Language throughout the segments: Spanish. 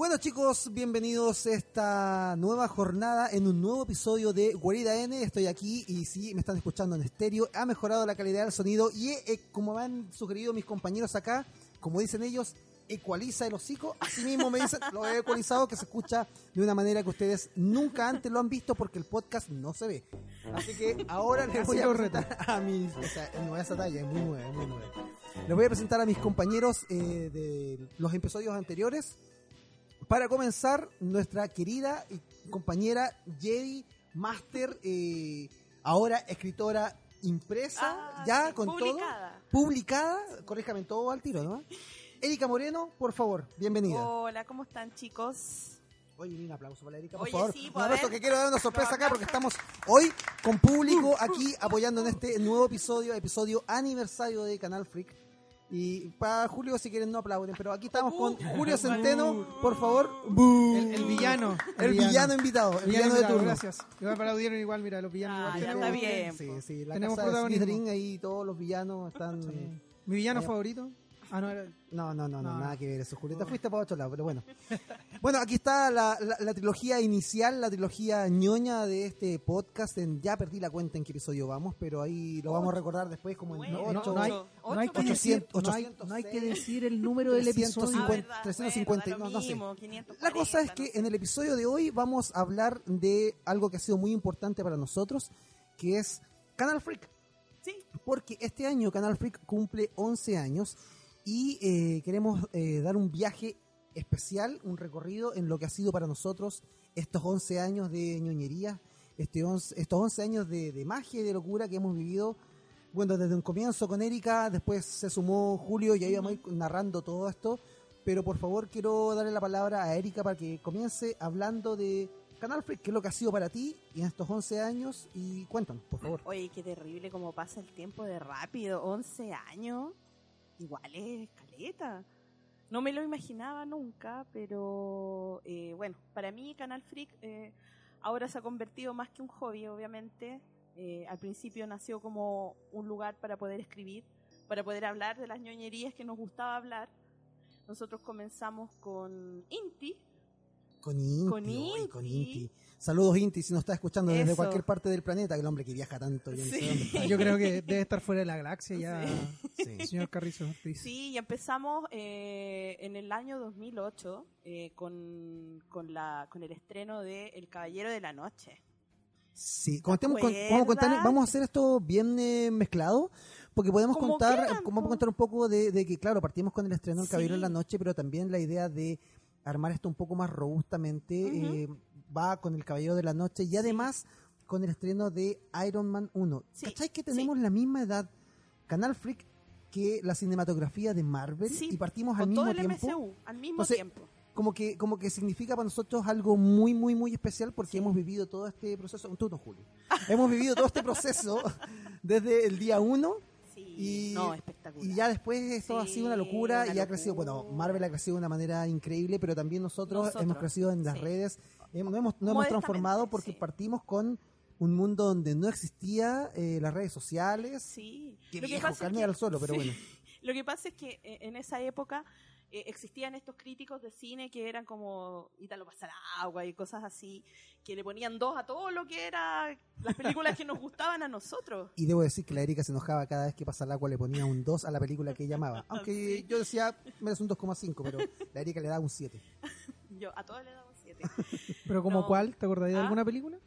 Bueno chicos, bienvenidos a esta nueva jornada en un nuevo episodio de Guarida N. Estoy aquí y sí, me están escuchando en estéreo. Ha mejorado la calidad del sonido y eh, como me han sugerido mis compañeros acá, como dicen ellos, ecualiza el hocico. Así mismo me dicen, lo he ecualizado, que se escucha de una manera que ustedes nunca antes lo han visto porque el podcast no se ve. Así que ahora les voy a presentar a mis... O sea, no esa talla, es muy nueva, es muy nueva. Les voy a presentar a mis compañeros eh, de los episodios anteriores. Para comenzar, nuestra querida y compañera Jedi Master, eh, ahora escritora impresa, Ah, ya sí, con publicada. todo, publicada, corríjame todo al tiro, ¿no? Erika Moreno, por favor, bienvenida. Hola, ¿cómo están chicos? Oye, un aplauso para Erika, por Oye, favor. sí, un que quiero dar una sorpresa acá acá. porque estamos hoy con público aquí apoyando en este nuevo episodio, episodio aniversario de Canal Freak. Y para Julio, si quieren, no aplauden, pero aquí estamos con Julio Centeno, por favor. El, el villano. El villano invitado, el villano de invitado, turno. Gracias. Igual para audieron igual, mira, los villanos Ah, igual. está bien. Sí, sí, la Tenemos casa de. Slytherin, ahí todos los villanos están... eh, Mi villano Vaya. favorito. Ah, no. No, no, no, nada que ver eso, Julieta. Fuiste para otro lado, pero bueno. Bueno, aquí está la, la- la trilogía inicial, la trilogía ñoña de este podcast. En, ya perdí la cuenta en qué episodio vamos, pero ahí lo vamos a recordar después como en Bueno, No, ocho, no hay, Ocho. no hay que decir, 800, no, hay, no hay que decir el número del 350. episodio. Ah, verdad, 350, bueno, da no, lo no sé. mismo, 540, La cosa es que en el episodio de hoy vamos a hablar de algo que ha sido muy importante para nosotros, que es Canal Freak. Sí, porque este año Canal Freak cumple 11 años y eh, queremos eh, dar un viaje especial, un recorrido en lo que ha sido para nosotros estos 11 años de ñoñería, este 11 estos 11 años de, de magia y de locura que hemos vivido, bueno, desde un comienzo con Erika, después se sumó Julio y ahí vamos a ir narrando todo esto, pero por favor quiero darle la palabra a Erika para que comience hablando de Canal Freak, qué es lo que ha sido para ti en estos 11 años y cuéntanos, por favor. Oye, qué terrible cómo pasa el tiempo de rápido. 11 años. Igual es caleta. No me lo imaginaba nunca, pero eh, bueno, para mí Canal Freak eh, ahora se ha convertido más que un hobby, obviamente. Eh, al principio nació como un lugar para poder escribir, para poder hablar de las ñoñerías que nos gustaba hablar. Nosotros comenzamos con Inti, Con Inti. Con Inti. Saludos Inti, si nos está escuchando desde Eso. cualquier parte del planeta, que el hombre que viaja tanto. Yo no sé Sí. dónde está. Yo creo que debe estar fuera de la galaxia ya, Sí. señor Carrizo. Ortiz. Sí, y empezamos eh, en el año 2008 eh, con, con, la, con el estreno de El Caballero de la Noche. Sí, con- vamos, a contar- acuerdas? vamos a hacer esto bien eh, mezclado, porque podemos Como contar, quieran, vamos a po. contar un poco de, de que, claro, partimos con el estreno del Sí. Caballero en la Noche, pero también la idea de armar esto un poco más robustamente eh, va con el Caballero de la Noche y además con el estreno de Iron Man 1. Sí, ¿Cachai que tenemos la misma edad, Canal Freak, que la cinematografía de Marvel Sí, y partimos al mismo todo el tiempo? MCU, al mismo Entonces, tiempo. como que como que significa para nosotros algo muy muy muy especial porque hemos vivido todo este proceso tú no Julio hemos vivido todo este proceso desde el día uno Sí, y, no, espectacular. y ya después esto ha sido una locura una y ha crecido bueno. Marvel ha crecido de una manera increíble pero también nosotros, Nosotros, hemos crecido en las sí. redes hemos, nos hemos, nos hemos transformado porque sí. partimos con un mundo donde no existía eh, las redes sociales Sí. qué Lo que es que- al suelo pero bueno Lo que pasa es que eh, en esa época eh, existían estos críticos de cine que eran como Ítalo agua y cosas así, que le ponían dos a todo lo que era las películas que nos gustaban a nosotros. Y debo decir que la Erika se enojaba cada vez que pasa el agua, le ponía un 2 a la película que ella amaba. Aunque Sí. yo decía, merece un 2,5, pero la Erika le daba un 7. Yo a todos le daba un 7. ¿Pero como No. cuál? ¿Te acordarías de Ah. alguna película?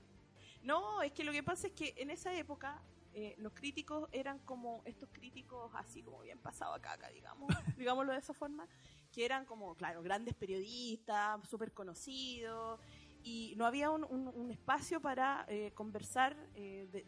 No, es que lo que pasa es que en esa época eh, los críticos eran como estos críticos así como bien pasado a caca, digamos, digámoslo de esa forma, que eran como, claro, grandes periodistas, súper conocidos, y no había un, un- un espacio para eh, conversar eh, de-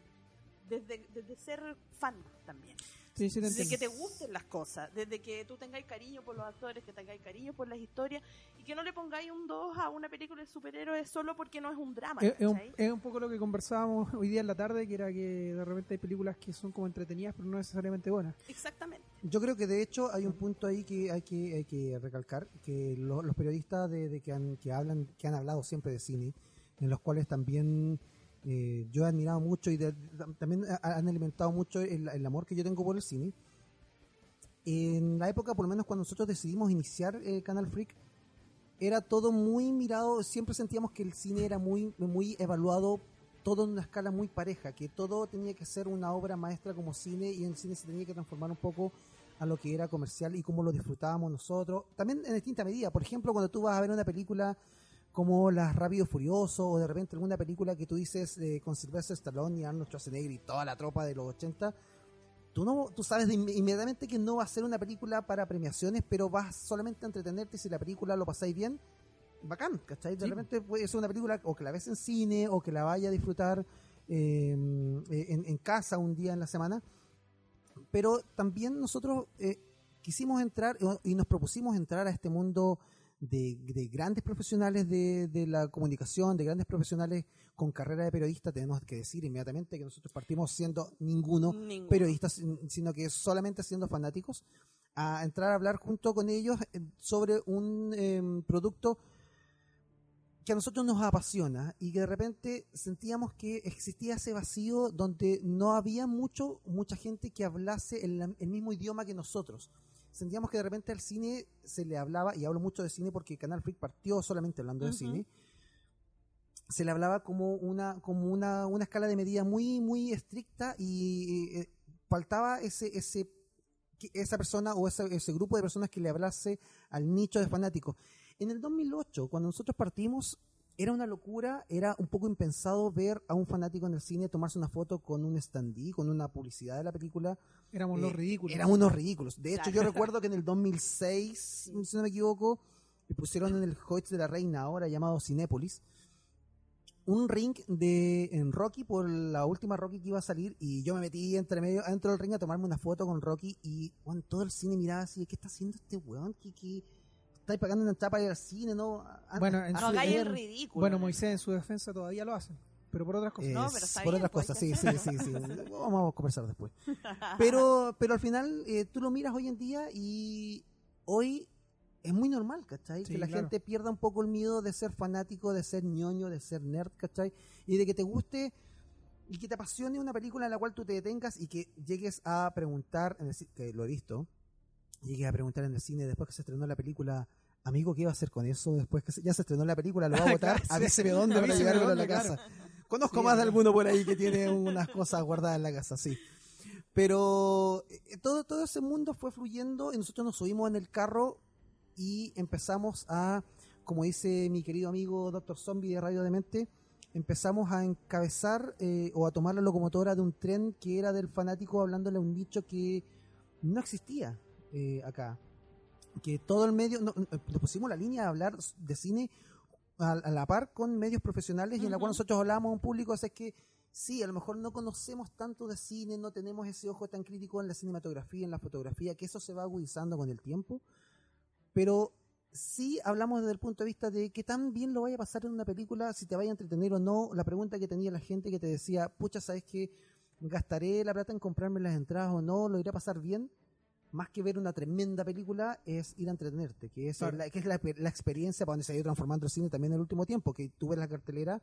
desde, desde ser fan también. Sí, Desde que te gusten las cosas, desde que tú tengáis cariño por los actores, que tengáis cariño por las historias, y que no le pongáis un 2 a una película de superhéroes solo porque no es un drama. Es, es un, ¿cachai? es un poco lo que conversábamos hoy día en la tarde, que era que de repente hay películas que son como entretenidas, pero no necesariamente buenas. Exactamente. Yo creo que de hecho hay un punto ahí que hay que, hay que recalcar, que lo- los periodistas de, de que, han, que, hablan, que han hablado siempre de cine, en los cuales también eh, yo he admirado mucho y de- también ha- han alimentado mucho el, el amor que yo tengo por el cine. En la época, por lo menos cuando nosotros decidimos iniciar el Canal Freak, era todo muy mirado, siempre sentíamos que el cine era muy, muy evaluado, todo en una escala muy pareja, que todo tenía que ser una obra maestra como cine y el cine se tenía que transformar un poco a lo que era comercial y cómo lo disfrutábamos nosotros, también en distinta medida. Por ejemplo, cuando tú vas a ver una película como Las Rápido Furioso o de repente alguna película que tú dices eh, con Sylvester Stallone y Arnold Schwarzenegger y toda la tropa de los 80, tú no tú sabes inmediatamente que no va a ser una película para premiaciones, pero vas solamente a entretenerte si la película lo pasáis bien, bacán, ¿cachai? De Sí. repente puede ser una película o que la ves en cine o que la vaya a disfrutar eh, en, en casa un día en la semana. Pero también nosotros eh, quisimos entrar eh, y nos propusimos entrar a este mundo de, de grandes profesionales de, de la comunicación, de grandes profesionales con carrera de periodista. Tenemos que decir inmediatamente que nosotros partimos siendo ninguno Ninguno. periodistas, sin- sino que solamente siendo fanáticos, a entrar a hablar junto con ellos eh, sobre un em, producto que a nosotros nos apasiona y que de repente sentíamos que existía ese vacío donde no había mucho mucha gente que hablase el, el mismo idioma que nosotros. Sentíamos que de repente al cine se le hablaba, y hablo mucho de cine porque Canal Freak partió solamente hablando de Ujú. cine, se le hablaba como una como una, una escala de medida muy muy estricta y eh, faltaba ese ese esa persona o ese, ese grupo de personas que le hablase al nicho de fanáticos. En el 2008, cuando nosotros partimos, era una locura, era un poco impensado ver a un fanático en el cine tomarse una foto con un standee, con una publicidad de la película. Éramos Eh, los ridículos. Eran unos ridículos. De hecho, Claro. yo recuerdo que en el 2006, si no me equivoco, le pusieron en el Hoyts de la Reina ahora llamado Cinépolis un ring de en Rocky por la última Rocky que iba a salir y yo me metí entre medio dentro del ring a tomarme una foto con Rocky y bueno, todo el cine miraba así, ¿qué está haciendo este weón? ¿Qué, qué? ¿Estáis pagando una entrada para ir al cine? ¿No? A- Bueno, a- en No su- hagáis el ridículo. Bueno, Moisés en su defensa todavía lo hacen, pero por otras cosas. No, es pero está por bien, otras pues, cosas, sí, sí, sí, sí. Vamos a conversar después. Pero, pero al final, eh, tú lo miras hoy en día y hoy es muy normal, ¿cachai? Sí, que la claro. gente pierda un poco el miedo de ser fanático, de ser ñoño, de ser nerd, ¿cachai? Y de que te guste y que te apasione una película en la cual tú te detengas y que llegues a preguntar, en el que lo he visto, llegues a preguntar en el cine después que se estrenó la película, amigo, ¿qué iba a hacer con eso? Después que se- ya se estrenó la película, lo va a votar, Claro, sí. avíseme dónde para llevármelo a la casa. claro. Conozco Sí, más de alguno por ahí que tiene unas cosas guardadas en la casa, sí. Pero eh, todo, todo ese mundo fue fluyendo y nosotros nos subimos en el carro y empezamos a, como dice mi querido amigo Doctor Zombie de Radio Demente, empezamos a encabezar eh, o a tomar la locomotora de un tren que era del fanático hablándole a un nicho que no existía eh, acá. Que todo el medio, no, no, nos pusimos la línea de hablar de cine a, a la par con medios profesionales y en la cual nosotros hablábamos a un público, así que sí, a lo mejor no conocemos tanto de cine, no tenemos ese ojo tan crítico en la cinematografía, en la fotografía, que eso se va agudizando con el tiempo, pero sí hablamos desde el punto de vista de que tan bien lo vaya a pasar en una película, si te vaya a entretener o no, la pregunta que tenía la gente que te decía, pucha, ¿sabes qué? ¿Gastaré la plata en comprarme las entradas o no? ¿Lo iré a pasar bien? Más que ver una tremenda película es ir a entretenerte, que es, Claro. la, que es la, la experiencia para donde se ha ido transformando el cine también en el último tiempo, que tú ves la cartelera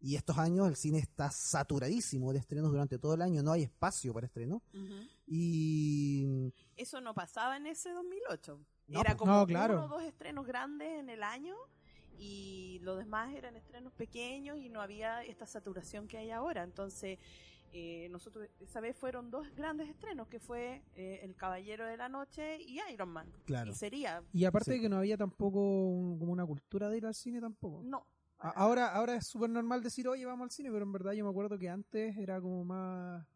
y estos años el cine está saturadísimo de estrenos durante todo el año, no hay espacio para estreno. Ujú. Y Eso no pasaba en ese 2008. No, Era pues. como No, claro. uno o dos estrenos grandes en el año y los demás eran estrenos pequeños y no había esta saturación que hay ahora. Entonces, eh, nosotros esa vez fueron dos grandes estrenos, que fue eh, El Caballero de la Noche y Iron Man. Claro. Y sería, Y aparte Sí. de que no había tampoco un- como una cultura de ir al cine tampoco. no. A- Ahora, ahora es súper normal decir, oye, vamos al cine, pero en verdad yo me acuerdo que antes era como más...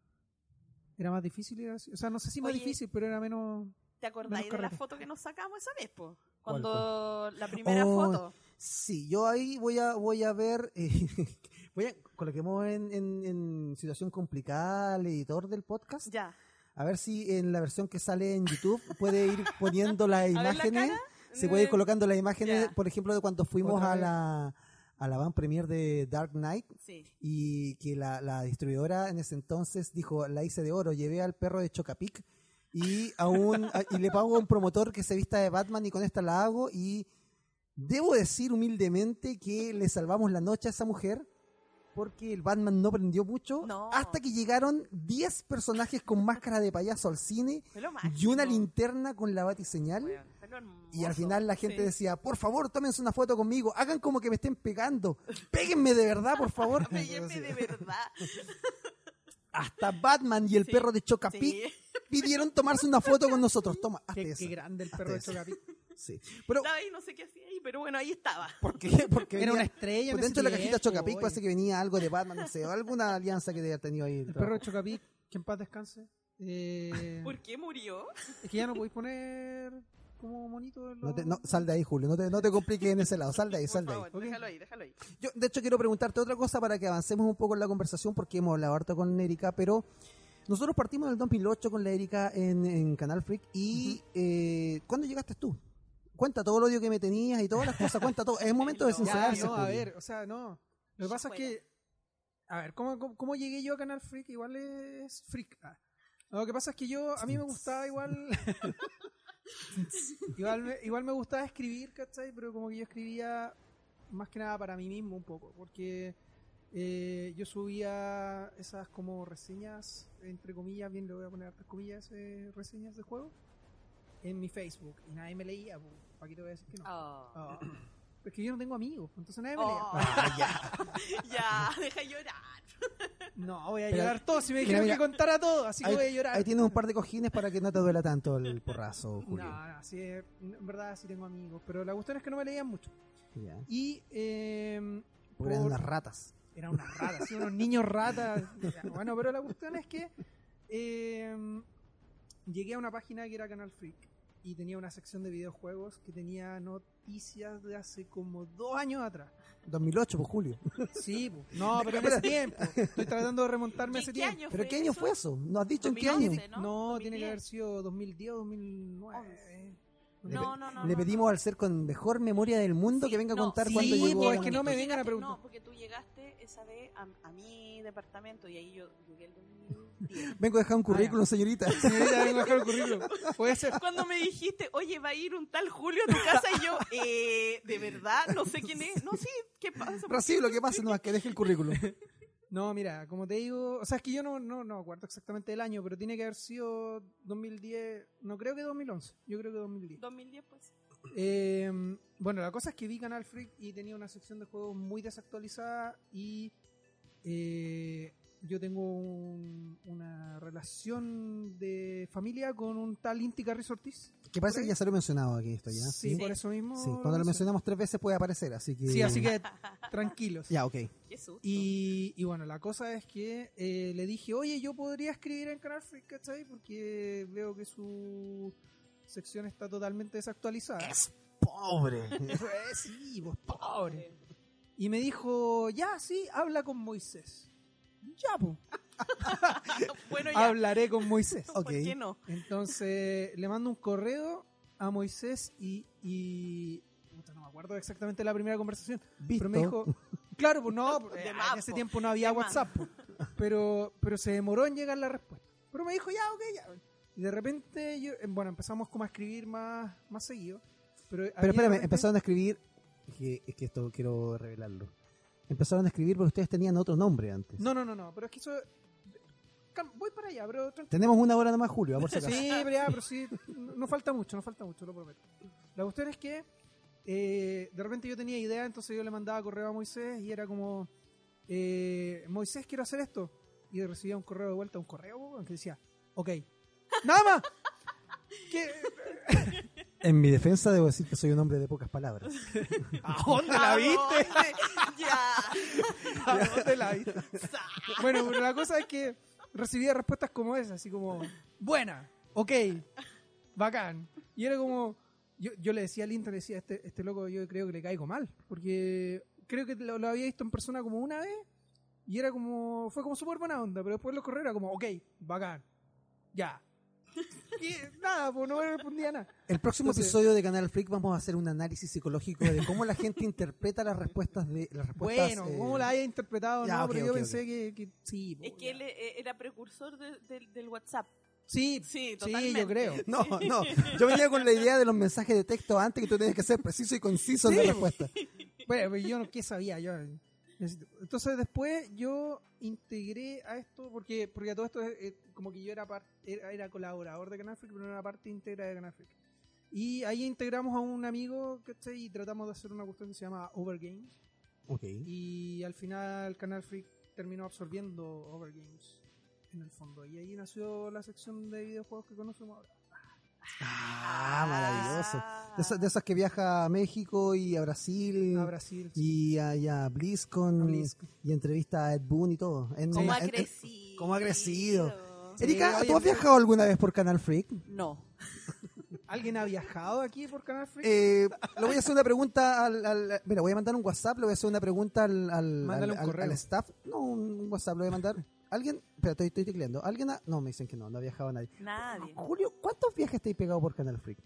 Era más difícil ir al cine. O sea, no sé si más Oye, difícil, pero era menos... ¿Te acordáis menos de la foto que nos sacamos esa vez, po? ¿Cuál, Cuando la primera Oh, foto. Sí, yo ahí voy a voy a ver, eh, voy a coloquemos en, en, en situación complicada al editor del podcast, Ya. a ver si en la versión que sale en YouTube puede ir poniendo las la imágenes, se puede ir Eh, colocando las imágenes, Ya. por ejemplo, de cuando fuimos a la a la van premier de Dark Knight Sí. y que la, la distribuidora en ese entonces dijo, la hice de oro, llevé al perro de Chocapic y a un, a- y le pago a un promotor que se vista de Batman y con esta la hago y debo decir humildemente que le salvamos la noche a esa mujer porque el Batman no prendió mucho No. hasta que llegaron 10 personajes con máscara de payaso al cine y una linterna con la batiseñal. Y al final la gente Sí. decía, por favor, tómense una foto conmigo, hagan como que me estén pegando, péguenme de verdad, por favor. Péguenme de verdad. Hasta Batman y el Sí, perro de Chocapic Sí. pidieron tomarse una foto con nosotros. Toma, hazte Qué, esa. qué grande el Hazte perro de. Chocapic. Sí. Pero, Estaba ahí, no sé qué hacía ahí, pero bueno, ahí estaba. ¿por qué? Porque Era una estrella. por dentro de la cajita Chocapic oye. parece que venía algo de Batman, no sé, o alguna alianza que haber tenido ahí. El perro de Chocapic, que en paz descanse. Eh, ¿Por qué murió? es que ya no podéis poner como monito. No, te- no, sal de ahí, Julio, no te, no te compliques en ese lado, sal de ahí, sal de ahí. favor, Ok. déjalo ahí, déjalo ahí. Yo, de hecho, quiero preguntarte otra cosa para que avancemos un poco en la conversación, porque hemos hablado harto con Erika, pero nosotros partimos en el 2008 con la Erika en, en Canal Freak. ¿Y eh, cuándo llegaste tú? Cuenta todo el odio que me tenías y todas las cosas, cuenta todo. Es momento de sincerarse. no, a ver, o sea, no. Lo que pasa es que. A ver, ¿cómo, cómo, cómo llegué yo a Canal Freak? Igual es Freak. Ah. Lo que pasa es que yo, a mí me gustaba igual. igual, me, igual me gustaba escribir, ¿cachai? Pero como que yo escribía más que nada para mí mismo un poco. Porque eh, yo subía esas como reseñas, entre comillas, bien le voy a poner hartas comillas, eh, reseñas de juego, en mi Facebook. Y nadie me leía, pues, ¿para qué te voy a decir que no? Oh. Ah. Es que yo no tengo amigos, entonces nadie me leía. Oh. Ah, ya. ya, deja llorar. No, voy a Pero- llorar todo. Si me dijeron mira. que contara todo, así que voy a llorar. ahí tienes un par de cojines para que no te duela tanto el porrazo, Julio. No, no, sí, en verdad sí tengo amigos, pero la cuestión es que no me leían mucho. Ya. Y eh, Porque eran unas ratas. eran unas ratas, sí, unos niños ratas. Bueno, pero la cuestión es que eh, llegué a una página que era Canal Freak y tenía una sección de videojuegos que tenía noticias de hace como dos años atrás. 2008, pues Julio. Sí, pues. no, pero en ese tiempo. Estoy tratando de remontarme a ¿Qué, ese qué tiempo. año ¿Pero fue qué año eso? fue eso? ¿No has dicho en qué 2011, año? ¿no? No, 2010. tiene que haber sido 2010 o 2009. No, no, no. Le pedimos no. al ser con mejor memoria del mundo Sí, que venga a no, contar sí, cuándo llegó. pues, a es que no me vengan a preguntar. No, porque tú llegaste esa vez a, a mi departamento y ahí yo llegué el 2010. Vengo a dejar un currículum, señorita. Señorita, vengo a dejar el currículum. Puede ser. Cuando me dijiste, oye, va a ir un tal Julio a tu casa y yo, eh, de verdad, no sé quién es. No, sí, ¿qué pasa? Recibe lo que pase, no más que deje el currículum. No, mira, como te digo, o sea, es que yo no, no, no acuerdo exactamente el año, pero tiene que haber sido 2010, no creo que 2011, yo creo que 2010. 2010, pues. Eh, bueno, la cosa es que vi Canal Freak y tenía una sección de juegos muy desactualizada y eh, yo tengo un- una relación de familia con un tal Inti Carrizo Ortiz. Que parece que ya se lo he mencionado aquí esto ya. Sí, Sí, por eso mismo. Sí, cuando lo mencionamos tres veces puede aparecer, así que... Sí, así que tranquilos. Ya, ok. Qué susto. Y, y bueno, la cosa es que eh, le dije, oye, yo podría escribir en Canal Freak, ¿cachai? Porque veo que su sección está totalmente desactualizada. Es pobre. Sí, pues pobre. Y me dijo, ya, sí, habla con Moisés. Ya, pues, bueno, ya. hablaré con Moisés. ¿Por Ok. qué no? Entonces le mando un correo a Moisés y... y no me acuerdo exactamente la primera conversación. Visto. Pero me dijo, claro, pues no, pues, De en ese po. tiempo no había De. WhatsApp, po. pero, pero se demoró en llegar la respuesta. Pero me dijo, ya, ok, ya. Y de repente, yo, eh, bueno, empezamos como a escribir más, más seguido. Pero, Pero espérame, repente- empezaron a escribir... Es que, es que esto quiero revelarlo. Empezaron a escribir porque ustedes tenían otro nombre antes. No, no, no, no, pero es que eso... Voy para allá, pero. Tenemos una hora nomás, Julio, a por si acaso. Sí, pero ya, pero sí, no, no falta mucho, no falta mucho, lo prometo. La cuestión es que eh, de repente yo tenía idea, entonces yo le mandaba correo a Moisés y era como, eh, Moisés, quiero hacer esto. Y recibía un correo de vuelta, un correo que decía, ok, nada más. ¿Qué? En mi defensa debo decir que soy un hombre de pocas palabras. ¿A dónde la ¿A viste? ya. ¿A dónde la viste? Bueno, pero la cosa es que recibía respuestas como esas, así como, buena, ok, bacán. Y era como, yo, yo le decía al Inter, le decía, este, este loco yo creo que le caigo mal, porque creo que lo, lo había visto en persona como una vez, y era como, fue como súper buena onda, pero después lo correo era como, ok, bacán, ya. Y nada, pues no me respondía nada. El próximo Entonces- episodio de Canal Freak vamos a hacer un análisis psicológico de cómo la gente interpreta las respuestas de las respuestas. Bueno, eh, ¿cómo la haya interpretado? ya, no, pero yo pensé que, que sí. Es que ya. él eh, era precursor de- del- del WhatsApp. Sí, Sí, sí, totalmente. yo creo. No, no. Yo venía con la idea de los mensajes de texto antes que tú tenías que ser preciso y conciso en la Sí. respuesta. Bueno, pues yo no, ¿qué sabía? Yo Entonces después yo integré a esto, porque, porque a todo esto es, eh, como que yo era, par- era, era colaborador de Canal Freak, pero no era parte íntegra de Canal Freak. Y ahí integramos a un amigo ¿cachai? y tratamos de hacer una cuestión que se llama Overgames. Ok. Y al final Canal Freak terminó absorbiendo Overgames en el fondo. Y ahí nació la sección de videojuegos que conocemos ahora. Ah, maravilloso. De esas, de esas que viaja a México y a Brasil. A Brasil. sí. Y a, y a BlizzCon, A BlizzCon. y entrevista a Ed Boon y todo. En- ¿Cómo ha en- en- crecido? cómo ha crecido. Sí, Erika, ¿tú has viajado alguna vez por Canal Freak? No. ¿Alguien ha viajado aquí por Canal Freak? Eh, le voy a hacer una pregunta al, al- Mira, voy a mandar un WhatsApp, le voy a hacer una pregunta al, al, Mándale al- un al- correo. al staff. No, un WhatsApp lo voy a mandar. ¿Alguien? Espera, estoy, estoy tecleando. ¿Alguien ha- No, me dicen que no, no ha viajado nadie. Nadie. Julio, ¿cuántos viajes estáis pegados por Canal Freak?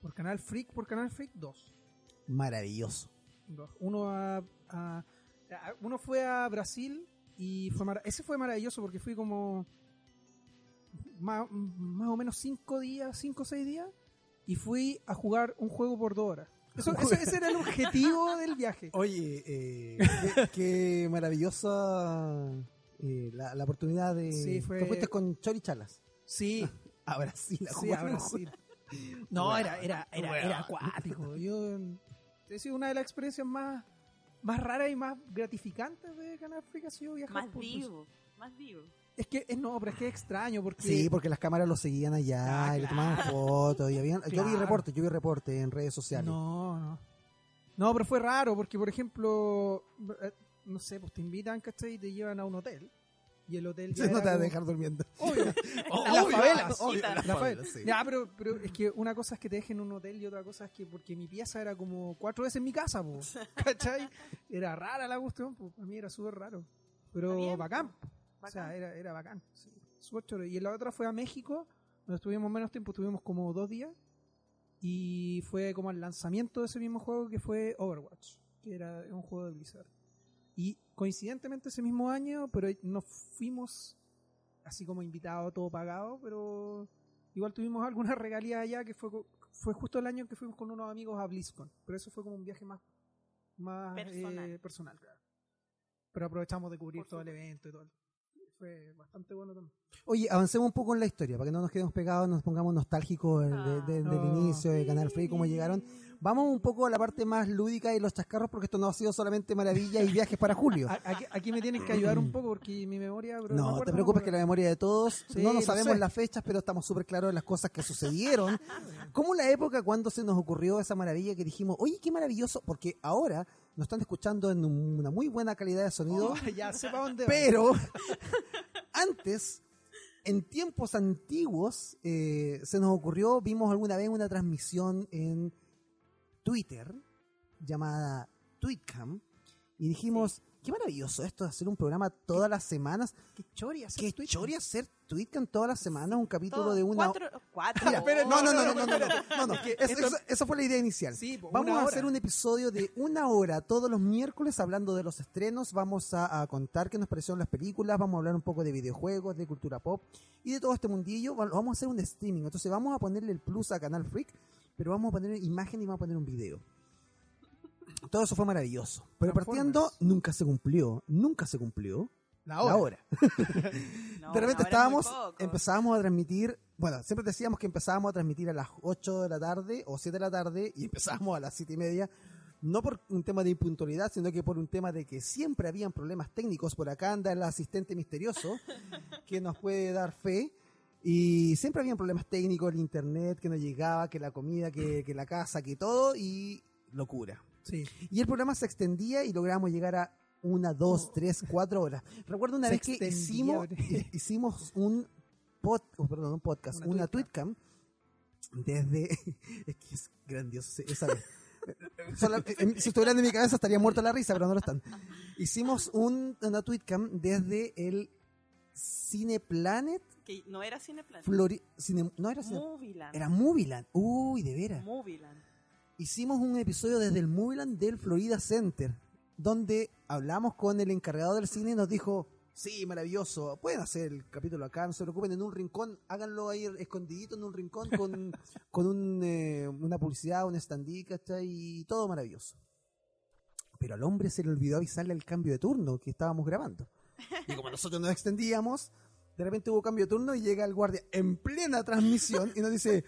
Por Canal Freak, por Canal Freak, dos. Maravilloso. Dos. Uno a, a- a- uno fue a Brasil y fue mara- ese fue maravilloso porque fui como más, más o menos cinco días, cinco o seis días y fui a jugar un juego por dos horas. Eso- eso- ese era el objetivo del viaje. Oye, eh, qué, qué maravillosa eh, la, la oportunidad de... Sí, fue- Te fuiste con Chori Chalas Sí, a Brasil. a sí, a Brasil. No, era, era, era, era acuático. Yo he sido una de las experiencias más, más raras y más gratificantes de Canal Freak ha sido viajar Más por vivo. Más vivo. Es que es no, pero es que es extraño porque Sí, porque las cámaras lo seguían allá Ah, y le tomaban fotos. Y habían, Yo vi Claro. reportes, yo vi reportes en redes sociales. No, no. No, pero fue raro porque, por ejemplo, eh, no sé, pues te invitan, ¿cachai? Y te llevan a un hotel. Y el hotel ya no te va a como- dejar durmiendo. Obvio. Las favelas. obvio, las La favelas, sí. Ya, pero, pero es que una cosa es que te dejen en un hotel y otra cosa es que porque mi pieza era como cuatro veces mi casa, po, ¿cachai? Era rara la cuestión, pues para mí era súper raro. Pero bacán. O sea, era, era bacán. Sí, súper. Y la otra fue a México, donde estuvimos menos tiempo, estuvimos como dos días. Y fue como el lanzamiento de ese mismo juego que fue Overwatch, que era un juego de Blizzard. Y coincidentemente ese mismo año, pero nos fuimos así como invitados, todo pagado, pero igual tuvimos algunas regalías allá que fue, fue justo el año que fuimos con unos amigos a BlizzCon. Pero eso fue como un viaje más, más Personal. eh, personal, claro. Pero aprovechamos de cubrir todo el evento y todo. Fue bastante bueno también. Oye, avancemos un poco en la historia, para que no nos quedemos pegados, nos pongamos nostálgicos del- de- de- del Ah. inicio de Canal Free, cómo llegaron. Vamos un poco a la parte más lúdica y los chascarros, porque esto no ha sido solamente maravillas y viajes para Julio. Aquí, aquí me tienen que ayudar un poco porque mi memoria... me No, acuerdo, te preocupes que la memoria de todos, Sí, no nos sabemos sé. las fechas, pero estamos súper claros de las cosas que sucedieron. Como la época cuando se nos ocurrió esa maravilla que dijimos, oye, qué maravilloso, porque ahora nos están escuchando en un- una muy buena calidad de sonido, Oh, ya sé para dónde va. pero antes, en tiempos antiguos, eh, se nos ocurrió, vimos alguna vez una transmisión en Twitter llamada Tweetcam y dijimos, Qué maravilloso esto de hacer un programa todas las semanas. Qué chori hacer Qué chori hacer Twitcam todas las semanas un capítulo de una cuatro, cuatro. No, no, no, no, no, no, esa, fue la idea inicial. Vamos a hacer un episodio de una hora todos los miércoles hablando de los estrenos, vamos a, a, contar qué nos parecieron las películas, vamos a hablar un poco de videojuegos, de cultura pop y de todo este mundillo, vamos a hacer un streaming, entonces vamos a ponerle el plus a Canal Freak, pero vamos a poner imagen y vamos a poner un video. Todo eso fue maravilloso. Pero partiendo, nunca se cumplió. Nunca se cumplió. La La hora. No, de repente estábamos, empezábamos a transmitir, bueno, siempre decíamos que empezábamos a transmitir a las 8 de la tarde o 7 de la tarde y empezábamos a las 7 y media, no por un tema de impuntualidad, sino que por un tema de que siempre habían problemas técnicos. Por acá anda el asistente misterioso que nos puede dar fe. Y siempre habían problemas técnicos, el internet que no llegaba, que la comida, que, que la casa, que todo, y locura. Sí. Y el programa se extendía y logramos llegar a una, dos, tres, cuatro horas. Recuerdo una Se vez que hicimos, hicimos un, pod, oh, perdón, un podcast, Una una, tweetcam, desde... Es que es grandioso esa vez. Solo- eh, si estuvieran en mi cabeza estaría muerto la risa, pero no lo están. Hicimos un, una tweetcam desde el Cineplanet Que no era Cineplan. Flori... Cine, no era Cine- Moviland. era Moviland. Uy, de veras Moviland. Hicimos un episodio desde el Moviland del Florida Center, donde hablamos con el encargado del cine y nos dijo, sí, maravilloso, pueden hacer el capítulo acá, no se preocupen, en un rincón, háganlo ahí escondidito en un rincón con, con un, eh, una publicidad, un standee, ¿cachai? Y todo maravilloso. Pero al hombre se le olvidó avisarle el cambio de turno que estábamos grabando. Y como nosotros nos extendíamos, de repente hubo cambio de turno y llega el guardia en plena transmisión y nos dice,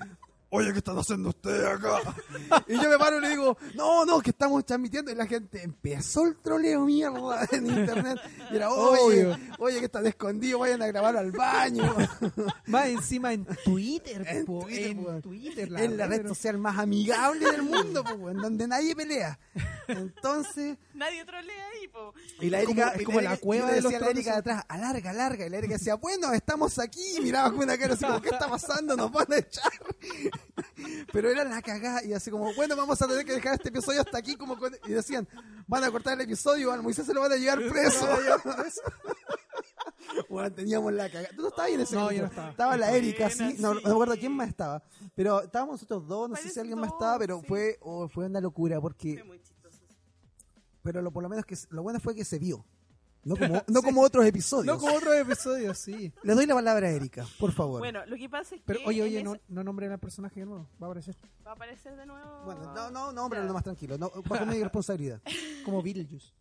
oye, ¿qué están haciendo ustedes acá? y yo me paro y le digo, no, no, que estamos transmitiendo. Y la gente empezó el troleo mierda en internet. Y era, oye, Obvio. oye, que están escondidos, vayan a grabar al baño. Más encima en Twitter, En po, Twitter, en po. Twitter, es la red social más amigable del mundo, po, en donde nadie pelea. Entonces, Nadie trolea ahí, po. y la como- Erika, es como la Erika- cueva de los decía a la Erika de atrás, alarga, alarga. Y la Erika decía, bueno, estamos aquí. Y miraba con una cara así como, ¿qué está pasando? Nos van a echar. Pero era la cagada. Y así como, bueno, vamos a tener que dejar este episodio hasta aquí. como con- Y decían, van a cortar el episodio, al Moisés se lo van a llevar preso. Bueno, teníamos la cagada. ¿Tú no estabas ahí en ese No, momento? yo no estaba. Estaba la Erika, sí. No, me acuerdo quién más estaba. Pero estábamos nosotros dos, no sé si alguien más estaba, pero sí. fue, oh, fue una locura porque Fue muy chistoso. pero lo, por lo menos que lo bueno fue que se vio. No como, no como otros episodios. No como otros episodios, sí. Le doy la palabra a Erika, por favor. Bueno, lo que pasa es que. Pero oye, oye, ese- no, no nombren al personaje de nuevo. Va a aparecer Va a aparecer de nuevo. Bueno, no, no, no, hombre, lo más tranquilo. No, bajo mi responsabilidad. como Beetlejuice.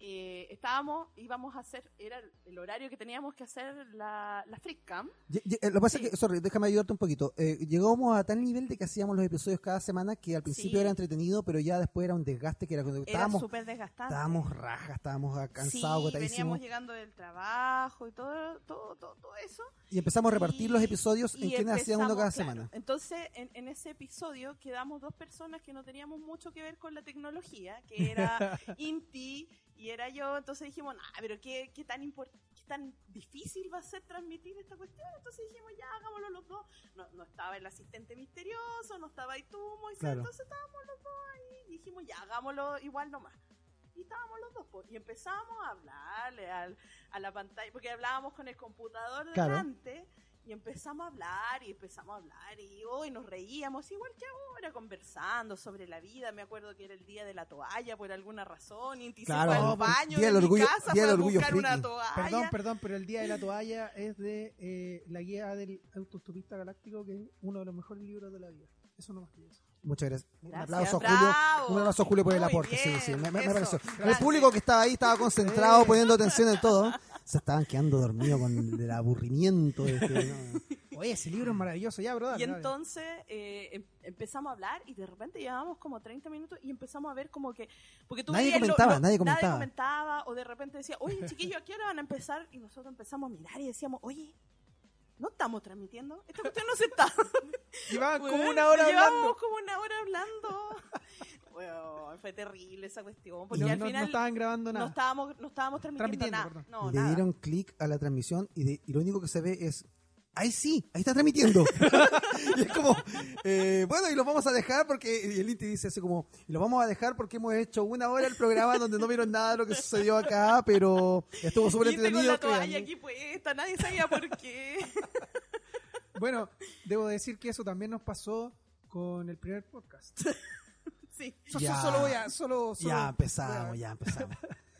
Eh, estábamos, íbamos a hacer, era el- horario que teníamos que hacer la, la Freak Cam. Lle- lle- eh, Lo que pasa Sí. es que, sorry, déjame ayudarte un poquito. Eh, llegamos a tal nivel de que hacíamos los episodios cada semana que al principio Sí. era entretenido, pero ya después era un desgaste que era cuando estábamos, súper desgastante. estábamos rajas, estábamos sí, cansados, agotadísimos. veníamos llegando del trabajo y todo, todo, todo, todo eso. Y empezamos a repartir los episodios en y quién hacía uno cada claro, semana. Entonces, en, en ese episodio quedamos dos personas que no teníamos mucho que ver con la tecnología, que era Inti y era yo. Entonces dijimos, nah, pero qué, qué tan qué tan difícil va a ser transmitir esta cuestión. Entonces dijimos, ya, hagámoslo los dos. No, no estaba el asistente misterioso, no estaba ahí tú, Moisés. Claro. Entonces estábamos los dos ahí y dijimos, ya, hagámoslo igual nomás. Y estábamos los dos, y empezamos a hablarle al, a la pantalla, porque hablábamos con el computador Claro. Y empezamos a hablar, y empezamos a hablar, y hoy nos reíamos, igual que ahora, conversando sobre la vida. Me acuerdo que era el día de la toalla por alguna razón, y Inti se Claro, fue al baño día de del mi orgullo- casa día fue del a orgullo buscar una friki. toalla. Perdón, perdón, pero el día de la toalla es de eh, la guía del autostopista galáctico, que es uno de los mejores libros de la vida. Eso no más que eso. Muchas gracias. Un Gracias, aplauso a Julio. bravo. Un aplauso a Julio por el Muy aporte. sí, bien, sí, me, me- me pareció. El público que estaba ahí estaba concentrado, Sí. poniendo atención en todo. Se estaban quedando dormidos con el aburrimiento. de este, ¿no? Oye, ese libro es maravilloso, ya, bro. dale, Y entonces eh, em- empezamos a hablar y de repente llevábamos como 30 minutos y empezamos a ver como que... Porque tú Nadie veías lo- comentaba, lo- nadie comentaba. comentaba, o de repente decía, oye chiquillos, ¿a qué hora van a empezar? Y nosotros empezamos a mirar y decíamos, oye, ¿no estamos transmitiendo? Esta cuestión no se está. Llevaban como Weón, una hora hablando. como una hora hablando. Fue terrible esa cuestión. Porque No, al no- no final estaban grabando no nada. estábamos, no estábamos transmitiendo, Transmitiendo, nada. No, le nada. dieron clic a la transmisión y, de- y lo único que se ve es. ¡Ahí sí! ¡Ahí está transmitiendo! y es como, eh, bueno, y los vamos a dejar porque. Y el Inti dice así como, y los vamos a dejar porque hemos hecho una hora el programa donde no vieron nada de lo que sucedió acá, pero estuvo súper entretenido. la toalla aquí puesta, nadie sabía por qué. Bueno, debo decir que eso también nos pasó con el primer podcast. sí. So- so- Ya. Solo voy a. Solo, solo Ya empezamos, ya empezamos.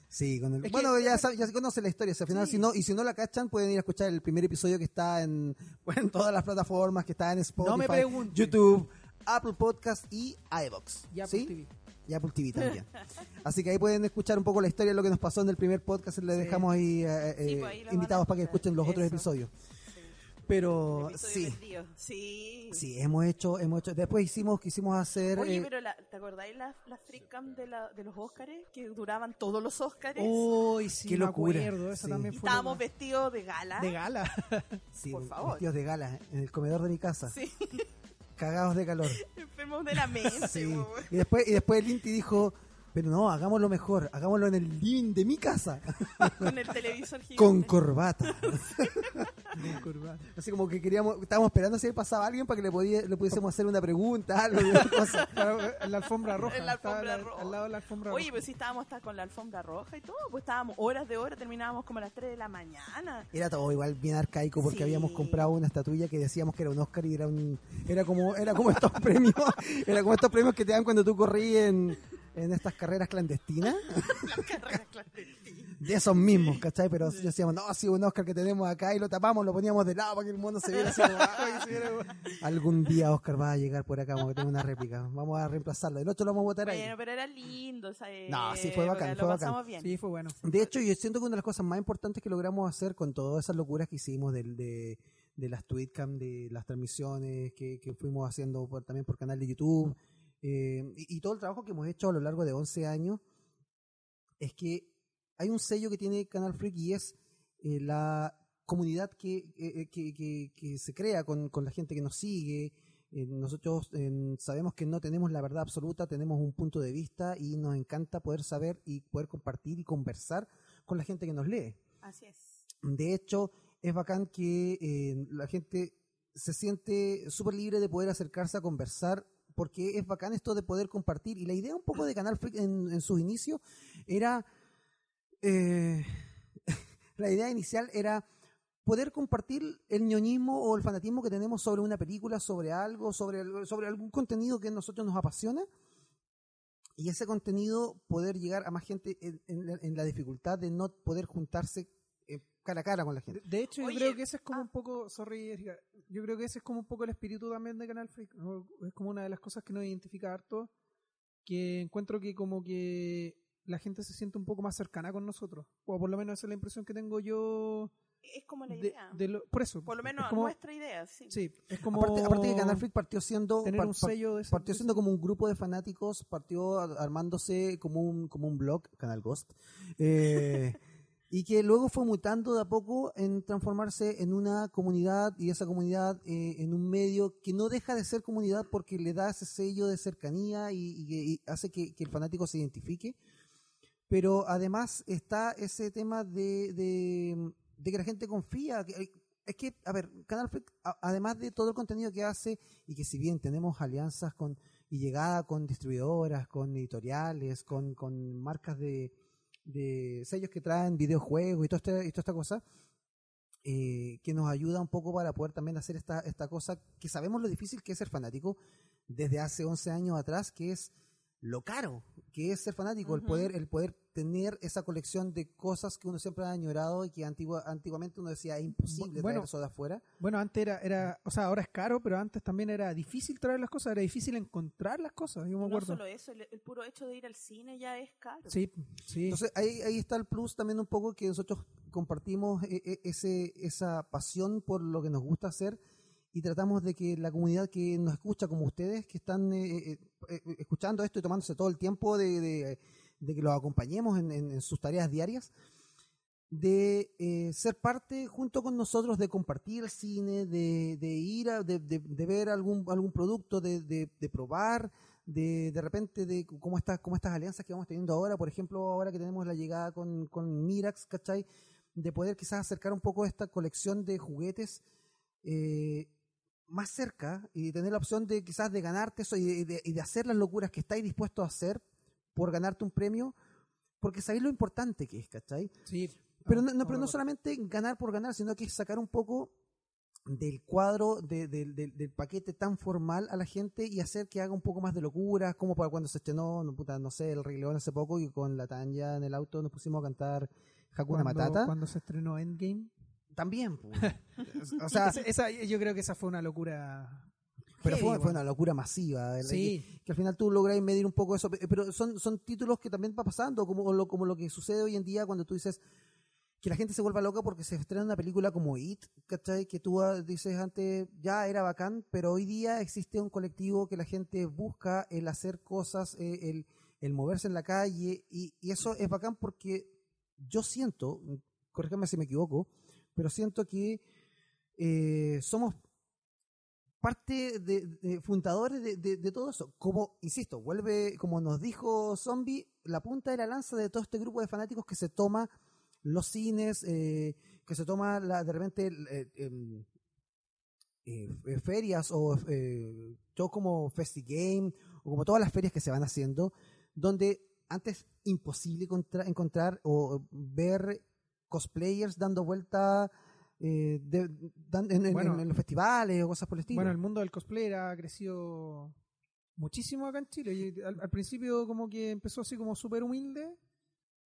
Sí, con el, Es que- bueno, ya, sabe- ya se conoce la historia. si al final, Sí. si no, y si no la cachan, pueden ir a escuchar el primer episodio que está en, bueno, en todas las plataformas, que está en Spotify, No me pregunte. YouTube, Apple Podcast y iVoox. Y Apple ¿sí? TV. Y Apple TV también. Así que ahí pueden escuchar un poco la historia de lo que nos pasó en el primer podcast. Les Sí. dejamos ahí, eh, Sí, eh, pues ahí invitados para que escuchen los otros episodios. Pero sí. Sí. sí, hemos hecho, hemos hecho. Después hicimos, quisimos hacer. Oye, eh, pero la, ¿te acordáis las la freak cam de, la, de los Óscares? Que duraban todos los Óscares. Uy, sí, Qué locura. acuerdo. Eso Sí. también y fue. estábamos vestidos de gala. de gala. sí, por favor. vestidos de gala en el comedor de mi casa, Sí, cagados de calor. enfermos de la mente. Sí. Y después, y después el Inti dijo, pero no, hagámoslo mejor, hagámoslo en el living de mi casa, Con el televisor gigante. con corbata. Bien curvado. Así como que queríamos, estábamos esperando si pasaba alguien para que le, podía, le pudiésemos hacer una pregunta, algo, cosa. En la alfombra roja. En la alfombra al- roja. Al lado de la alfombra Oye, roja. pues sí estábamos hasta con la alfombra roja y todo. Pues estábamos horas de hora, terminábamos como a las 3 de la mañana. Era todo igual bien arcaico porque Sí. habíamos comprado una estatuilla que decíamos que era un Oscar y era un era como era como estos premios, era como estos premios que te dan cuando tú corrí en, en estas carreras clandestinas, Las carreras clandestinas. de esos mismos, ¿cachai? Pero decíamos, no, sí, un Oscar que tenemos acá y lo tapamos, lo poníamos de lado para que el mundo se viera "Ay, se viera como". Algún día Oscar va a llegar por acá, como que tengo una réplica. Vamos a reemplazarlo. El otro lo vamos a botar ahí. Bueno, pero era lindo. esa No, sí, fue bacán, fue lo bacán. pasamos bien. Sí, fue bueno. De hecho, yo siento que una de las cosas más importantes que logramos hacer con todas esas locuras que hicimos del, de, de las tweetcam, de las transmisiones que, que fuimos haciendo por- también por canal de YouTube, eh, y, y todo el trabajo que hemos hecho a lo largo de 11 años, es que hay un sello que tiene Canal Freak y es eh, la comunidad que, eh, que, que- que se crea con, con la gente que nos sigue. Eh, nosotros eh, sabemos que no tenemos la verdad absoluta, tenemos un punto de vista y nos encanta poder saber y poder compartir y conversar con la gente que nos lee. Así es. De hecho, es bacán que eh, la gente se siente súper libre de poder acercarse a conversar, porque es bacán esto de poder compartir. Y la idea un poco de Canal Freak en, en sus inicios era. eh, la idea inicial era poder compartir el ñoñismo o el fanatismo que tenemos sobre una película, sobre algo, sobre, sobre algún contenido que a nosotros nos apasiona. Y ese contenido poder llegar a más gente en, en en la dificultad de no poder juntarse cara a cara con la De, gente. de hecho, yo Oye, creo que ese es como ah. un poco, sorry, Erika, yo creo que ese es como un poco el espíritu también de Canal Freak. ¿no? Es como una de las cosas que nos identifica harto, que encuentro que como que la gente se siente un poco más cercana con nosotros. O por lo menos esa es la impresión que tengo yo. Es como la de- idea. de lo- por eso. Por lo es menos como- nuestra idea, sí. Sí, es como. Aparte, aparte que Canal Freak partió siendo tener par- un sello de partió de siendo como un grupo de fanáticos, partió a- armándose como un, como un blog, Canal Ghost, eh, y que luego fue mutando de a poco en transformarse en una comunidad y esa comunidad eh, en un medio que no deja de ser comunidad porque le da ese sello de cercanía y, y- y hace que, que el fanático se identifique. Pero además está ese tema de, de, de que la gente confía. que- es que, a ver, Canal además de todo el contenido que hace, y que si bien tenemos alianzas con y llegada con distribuidoras, con editoriales, con, con marcas de, de sellos que traen videojuegos y, este- y toda esta cosa, eh, que nos ayuda un poco para poder también hacer esta, esta cosa que sabemos lo difícil que es ser fanático desde hace 11 años atrás, que es lo caro que es ser fanático, el poder el poder tener esa colección de cosas que uno siempre ha añorado y que antigua, antiguamente uno decía es imposible Bueno, traer eso de afuera. Bueno, antes era, era, o sea, ahora es caro, pero antes también era difícil traer las cosas, era difícil encontrar las cosas, yo me No acuerdo. solo eso, el, el puro hecho de ir al cine ya es caro. Sí, sí. Entonces ahí, ahí está el plus también un poco que nosotros compartimos eh, eh, ese, esa pasión por lo que nos gusta hacer y tratamos de que la comunidad que nos escucha, como ustedes, que están eh, eh, eh, escuchando esto y tomándose todo el tiempo de, que los acompañemos en, sus tareas diarias, de ser parte junto con nosotros, de compartir el cine, de, ir a, de, ver algún, algún producto, de, probar, de, de repente de cómo, está, cómo estas alianzas que vamos teniendo ahora, por ejemplo, ahora que tenemos la llegada con, con Mirax, ¿cachai? De poder quizás acercar un poco esta colección de juguetes más cerca y tener la opción de quizás de ganarte eso y de, y de hacer las locuras que estáis dispuestos a hacer por ganarte un premio, porque sabéis lo importante que es, ¿cachai? sí. Pero Ah, no, no- pero no solamente ganar por ganar, sino que es sacar un poco del cuadro de- de- de- del paquete tan formal a la gente y hacer que haga un poco más de locuras, como para cuando se estrenó, no, puta, no sé, el Rey León hace poco y con la Tanya en el auto nos pusimos a cantar Hakuna cuando, Matata. Cuando se estrenó Endgame. También, pues. o sea, Esa- esa- yo creo que esa fue una locura. pero heavy, fue, fue una locura masiva. ¿verdad? Sí, Que, que al final tú logras medir un poco eso, pe- pero son, son títulos que también va pasando, como lo, como lo que sucede hoy en día cuando tú dices que la gente se vuelva loca porque se estrena una película como It, ¿cachai? Que tú ah, dices antes, ya era bacán, pero hoy día existe un colectivo que la gente busca el hacer cosas, eh, el, el moverse en la calle, y, y eso es bacán porque yo siento, corrígame si me equivoco, pero siento que eh, somos parte de, fundadores de, todo eso. Como, insisto, vuelve, como nos dijo Zombie, la punta de la lanza de todo este grupo de fanáticos que se toma los cines, eh, que se toma de repente eh, em, ferias o yo como FestiGame o como todas las ferias que se van haciendo, donde antes imposible contra- encontrar o ver cosplayers dando vuelta eh, de- dan- en, en- Bueno. en- en los festivales o cosas por el estilo. bueno, el mundo del cosplay ha crecido muchísimo acá en Chile. Y al, al principio como que empezó así como súper humilde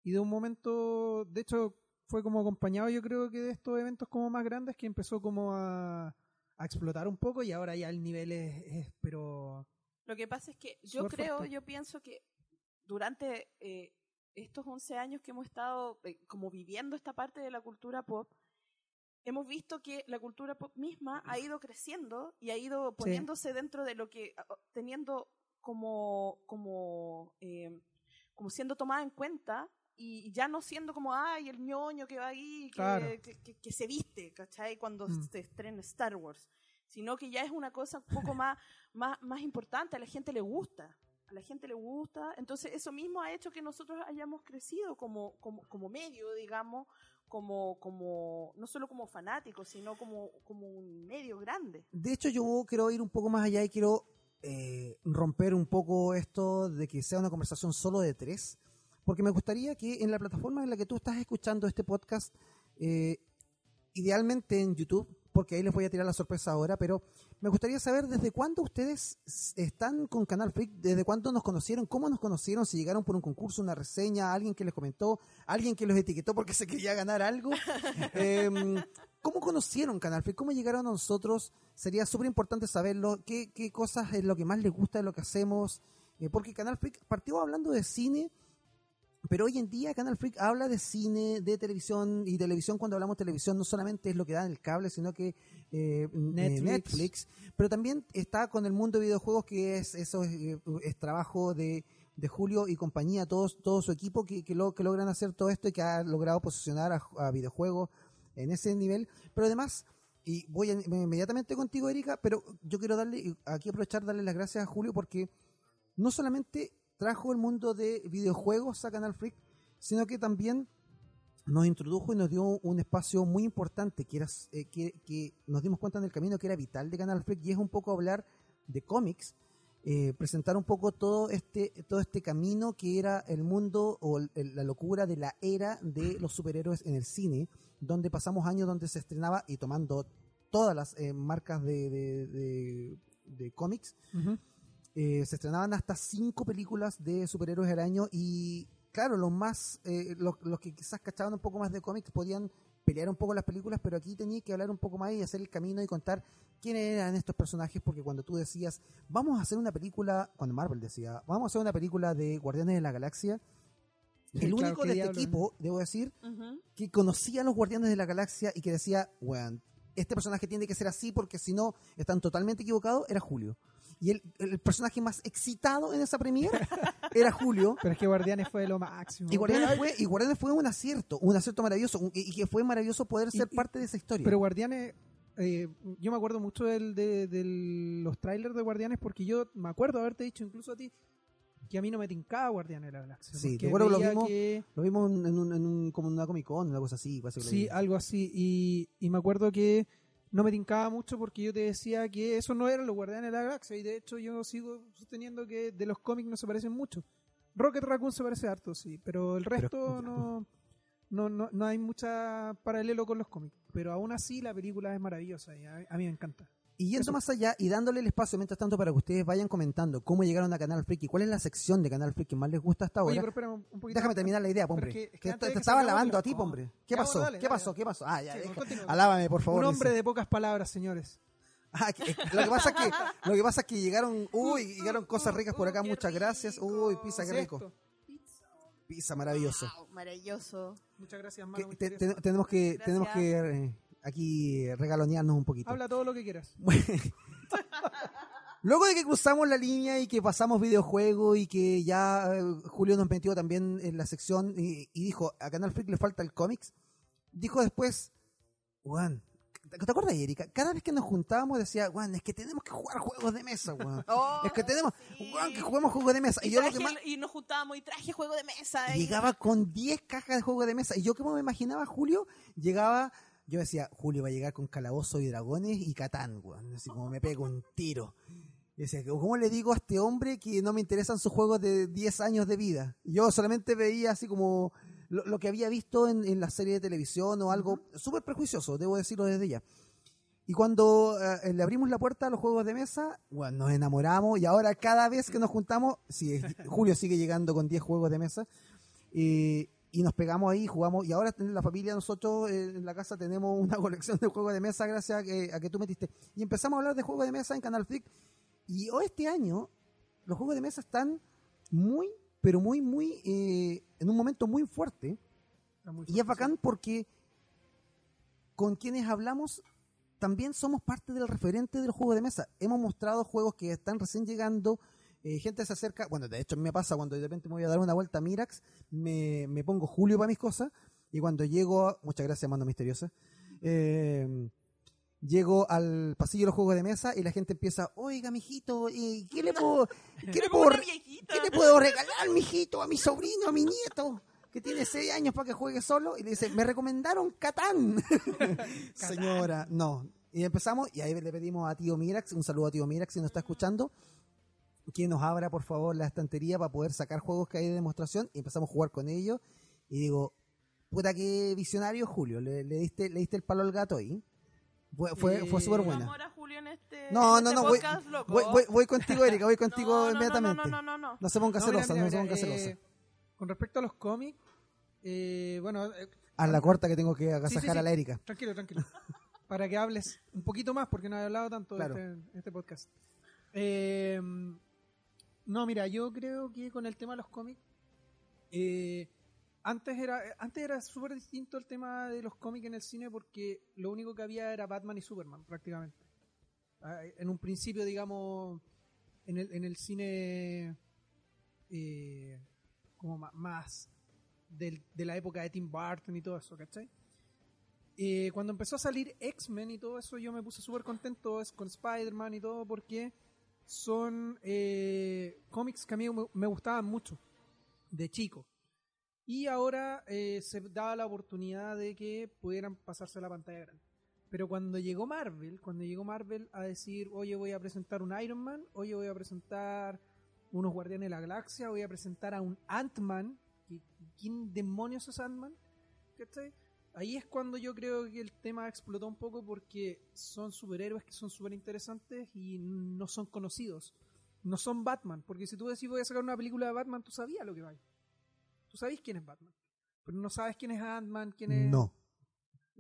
y de un momento, de hecho, fue como acompañado yo creo que de estos eventos como más grandes que empezó como a, a explotar un poco y ahora ya el nivel es, es, pero Lo que pasa es que yo creo, fuerte. yo pienso que durante eh, estos 11 años que hemos estado eh, como viviendo esta parte de la cultura pop, hemos visto que la cultura pop misma ha ido creciendo y ha ido poniéndose dentro de lo que, teniendo como, como, eh, como siendo tomada en cuenta y ya no siendo como, ay, el ñoño que va ahí, que, que, se viste, ¿cachai? Cuando mm. se estrena Star Wars, sino que ya es una cosa un poco más, más, más importante, a la gente le gusta, la gente le gusta, entonces eso mismo ha hecho que nosotros hayamos crecido como, como, como medio, digamos, como, como, no solo como fanáticos, sino como, como un medio grande. De hecho, yo quiero ir un poco más allá y quiero eh, romper un poco esto de que sea una conversación solo de tres, porque me gustaría que en la plataforma en la que tú estás escuchando este podcast, eh, idealmente en YouTube, porque ahí les voy a tirar la sorpresa ahora, pero me gustaría saber desde cuándo ustedes están con Canal Freak, desde cuándo nos conocieron, cómo nos conocieron, si llegaron por un concurso, una reseña, alguien que les comentó, alguien que los etiquetó porque se quería ganar algo. Em, ¿Cómo conocieron Canal Freak? ¿Cómo llegaron a nosotros? Sería súper importante saberlo. ¿Qué, ¿Qué, cosas es lo que más les gusta de lo que hacemos? Eh, porque Canal Freak partió hablando de cine pero hoy en día Canal Freak habla de cine, de televisión, y televisión cuando hablamos de televisión no solamente es lo que da en el cable, sino que eh, Netflix. pero también está con el mundo de videojuegos que es eso es, eh, trabajo de, Julio y compañía, todos, todo su equipo que, que, lo, que logran hacer todo esto y que ha logrado posicionar a, videojuegos en ese nivel, pero además y voy inmediatamente contigo, Erika, pero yo quiero darle, aquí aprovechar darle las gracias a Julio porque no solamente trajo el mundo de videojuegos a Canal Freak, sino que también nos introdujo y nos dio un espacio muy importante que, era, eh, que, nos dimos cuenta en el camino que era vital de Canal Freak y es un poco hablar de cómics, eh, presentar un poco todo este, todo este camino que era el mundo o la locura de la era de los superhéroes en el cine, donde pasamos años donde se estrenaba y tomando todas las eh, marcas de, de, cómics. Eh, se estrenaban hasta cinco películas de superhéroes al año y claro, los más, eh, los, que quizás cachaban un poco más de cómics podían pelear un poco las películas, pero aquí tenía que hablar un poco más y hacer el camino y contar quiénes eran estos personajes, porque cuando tú decías, vamos a hacer una película, cuando Marvel decía, vamos a hacer una película de Guardianes de la Galaxia, el único de este equipo, debo decir, que conocía a los Guardianes de la Galaxia y que decía, bueno, este personaje tiene que ser así porque si no están totalmente equivocados, era Julio. Y el, personaje más excitado en esa premiere era Julio. Pero es que Guardianes fue lo máximo. Y Guardianes fue, y Guardianes fue un acierto, un acierto maravilloso. Y que fue maravilloso poder ser parte de esa historia. Pero Guardianes, eh, yo me acuerdo mucho del, de, los trailers de Guardianes porque yo me acuerdo haberte dicho incluso a ti que a mí no me tincaba Guardianes de la Galaxia. Sí, te acuerdo lo vimos, lo vimos en, un, en un, como una Comic Con, una cosa así. Sí, algo así. Y, y me acuerdo que no me tincaba mucho porque yo te decía que eso no eran los Guardianes de la Galaxia y de hecho yo sigo sosteniendo que de los cómics no se parecen mucho. Rocket Raccoon se parece harto, sí, pero el resto no, no, no, no hay mucha paralelo con los cómics. Pero aún así la película es maravillosa y a mí me encanta. Y yendo más allá y dándole el espacio mientras tanto para que ustedes vayan comentando cómo llegaron a Canal Freak y cuál es la sección de Canal Freak que más les gusta hasta ahora. Déjame terminar la idea, hombre. Que, te, estaba lavando a ti, hombre. ¿Qué pasó? ¿Qué pasó? ¿Qué pasó? Ah, ya, alábame, por favor. Un hombre de pocas palabras, señores. Ah, lo que pasa es que lo que pasa es que llegaron, uy, llegaron cosas ricas por acá, muchas gracias. Uy, pizza, qué rico. Pizza maravilloso. maravilloso. Muchas gracias, Manu, tenemos que tenemos que eh, aquí regalonearnos un poquito. Habla todo lo que quieras. Luego de que cruzamos la línea y que pasamos videojuegos y que ya eh, Julio nos metió también en la sección y, dijo, a Canal Freak le falta el cómics, dijo después, Juan, ¿te acuerdas, Erika? Cada vez que nos juntábamos decía, Juan, es que tenemos que jugar juegos de mesa, Juan. Oh, es que tenemos, Juan, que juguemos juegos de mesa. Y, yo y nos juntábamos y traje juego de mesa. Llegaba con 10 cajas de juegos de mesa. Y yo como me imaginaba, Julio, llegaba yo decía, Julio va a llegar con calabozo y dragones y Catán, weón. Así como me pego un tiro. Y decía, ¿cómo le digo a este hombre que no me interesan sus juegos de 10 años de vida? Yo solamente veía así como lo, que había visto en, la serie de televisión o algo súper prejuicioso, debo decirlo desde ya. Y cuando eh, le abrimos la puerta a los juegos de mesa, bueno, nos enamoramos y ahora cada vez que nos juntamos, sí, Julio sigue llegando con 10 juegos de mesa. Y, y nos pegamos ahí, jugamos, y ahora en la familia nosotros eh, en la casa tenemos una colección de juegos de mesa gracias a que, a que tú metiste. Y empezamos a hablar de juegos de mesa en Canal Freak. Y hoy este año los juegos de mesa están muy, pero muy, muy, eh, en un momento muy fuerte. y es bacán porque con quienes hablamos también somos parte del referente del juego de mesa. Hemos mostrado juegos que están recién llegando, eh, gente se acerca, bueno, de hecho a mí me pasa cuando de repente me voy a dar una vuelta a Mirax, me, me pongo Julio para mis cosas, y cuando llego, a- muchas gracias, mano misteriosa, eh, llego al pasillo de los juegos de mesa y la gente empieza, oiga, mijito, ¿y ¿qué le puedo, qué le puedo. ¿qué le puedo regalar, mijito, a mi sobrino, a mi nieto? Que tiene seis años para que juegue solo. Y le dice, me recomendaron Catán. Señora, no. Y empezamos, y ahí le pedimos a tío Mirax, un saludo a tío Mirax si nos está escuchando, que nos abra por favor la estantería para poder sacar juegos que hay de demostración y empezamos a jugar con ellos. Y digo, puta que visionario Julio, le, le diste, le diste el palo al gato ahí. Fue, fue, fue súper buena. ahora, Julio, en este, No, en no, este no, voy, podcast, loco. voy, voy- voy contigo, Erika, voy contigo No, no, no, inmediatamente. No, no, no, no. No se ponga celosa, no se ponga celosa. eh, con respecto a los cómics, eh, bueno, eh, A la corta que tengo que agasajar Sí, sí, sí. a la Erika. tranquilo, tranquilo. Para que hables un poquito más, porque no he hablado tanto Claro. de este, este podcast. Eh, no, mira, yo creo que con el tema de los cómics, eh, antes era antes era súper distinto el tema de los cómics en el cine porque lo único que había era Batman y Superman, prácticamente. Ah, En un principio, digamos, en el, en el cine eh, como más del- de la época de Tim Burton y todo eso, ¿cachai? Eh, cuando empezó a salir X-Men y todo eso, yo me puse súper contento con Spider-Man y todo porque son eh, cómics que a mí me, gustaban mucho de chico. Y ahora eh, se daba la oportunidad de que pudieran pasarse a la pantalla grande. Pero cuando llegó Marvel, cuando llegó Marvel a decir, oye, voy a presentar un Iron Man, oye, voy a presentar unos Guardianes de la Galaxia, voy a presentar a un Ant-Man, ¿quién demonios es Ant-Man? ¿Cachai? Ahí es cuando yo creo que el tema explotó un poco porque son superhéroes que son súper interesantes y no son conocidos. No son Batman, porque si tú decís voy a sacar una película de Batman, tú sabías lo que va. Tú sabes quién es Batman, pero no sabes quién es Ant-Man, quién es... No.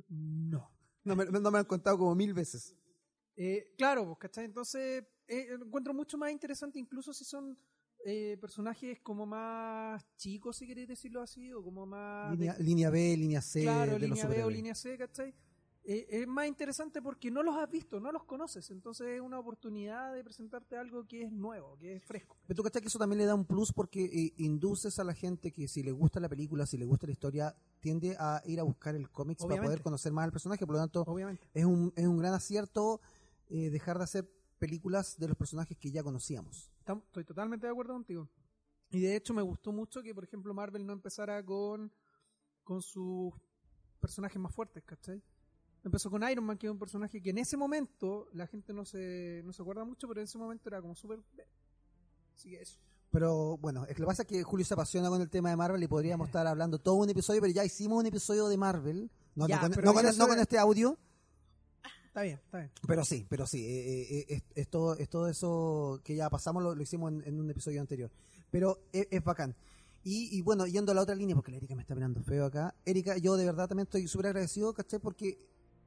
No. No me, no me han contado como mil veces. Eh, claro, pues, ¿cachai? Entonces, eh, encuentro mucho más interesante, incluso si son eh, personajes como más chicos, si queréis decirlo así, o como más. de- Línea, B, línea C claro, de los línea B o línea C, ¿cachai? Eh, es más interesante porque no los has visto, no los conoces. Entonces, es una oportunidad de presentarte algo que es nuevo, que es fresco. Pero tú cachai que eso también le da un plus porque eh, induces a la gente que si le gusta la película, si le gusta la historia, tiende a ir a buscar el cómics para poder conocer más al personaje. Por lo tanto, Obviamente. es un, es un gran acierto eh, dejar de hacer películas de los personajes que ya conocíamos. Estoy totalmente de acuerdo contigo. Y de hecho me gustó mucho que, por ejemplo, Marvel no empezara con, con sus personajes más fuertes, ¿cachai? Empezó con Iron Man, que es un personaje que en ese momento la gente no se, no se acuerda mucho, pero en ese momento era como súper... Así que eso. Pero bueno, es que lo que pasa es que Julio se apasiona con el tema de Marvel y podríamos estar hablando todo un episodio, pero ya hicimos un episodio de Marvel. No, Ya, no con, pero no con- yo no soy- con este audio, Está bien, está bien. pero sí, pero sí. eh, eh, es, es todo, es todo eso que ya pasamos, lo, lo hicimos en, en un episodio anterior. Pero es, es bacán. Y, y bueno, yendo a la otra línea, porque la Erika me está mirando feo acá. Erika, yo de verdad también estoy súper agradecido, ¿cachai? Porque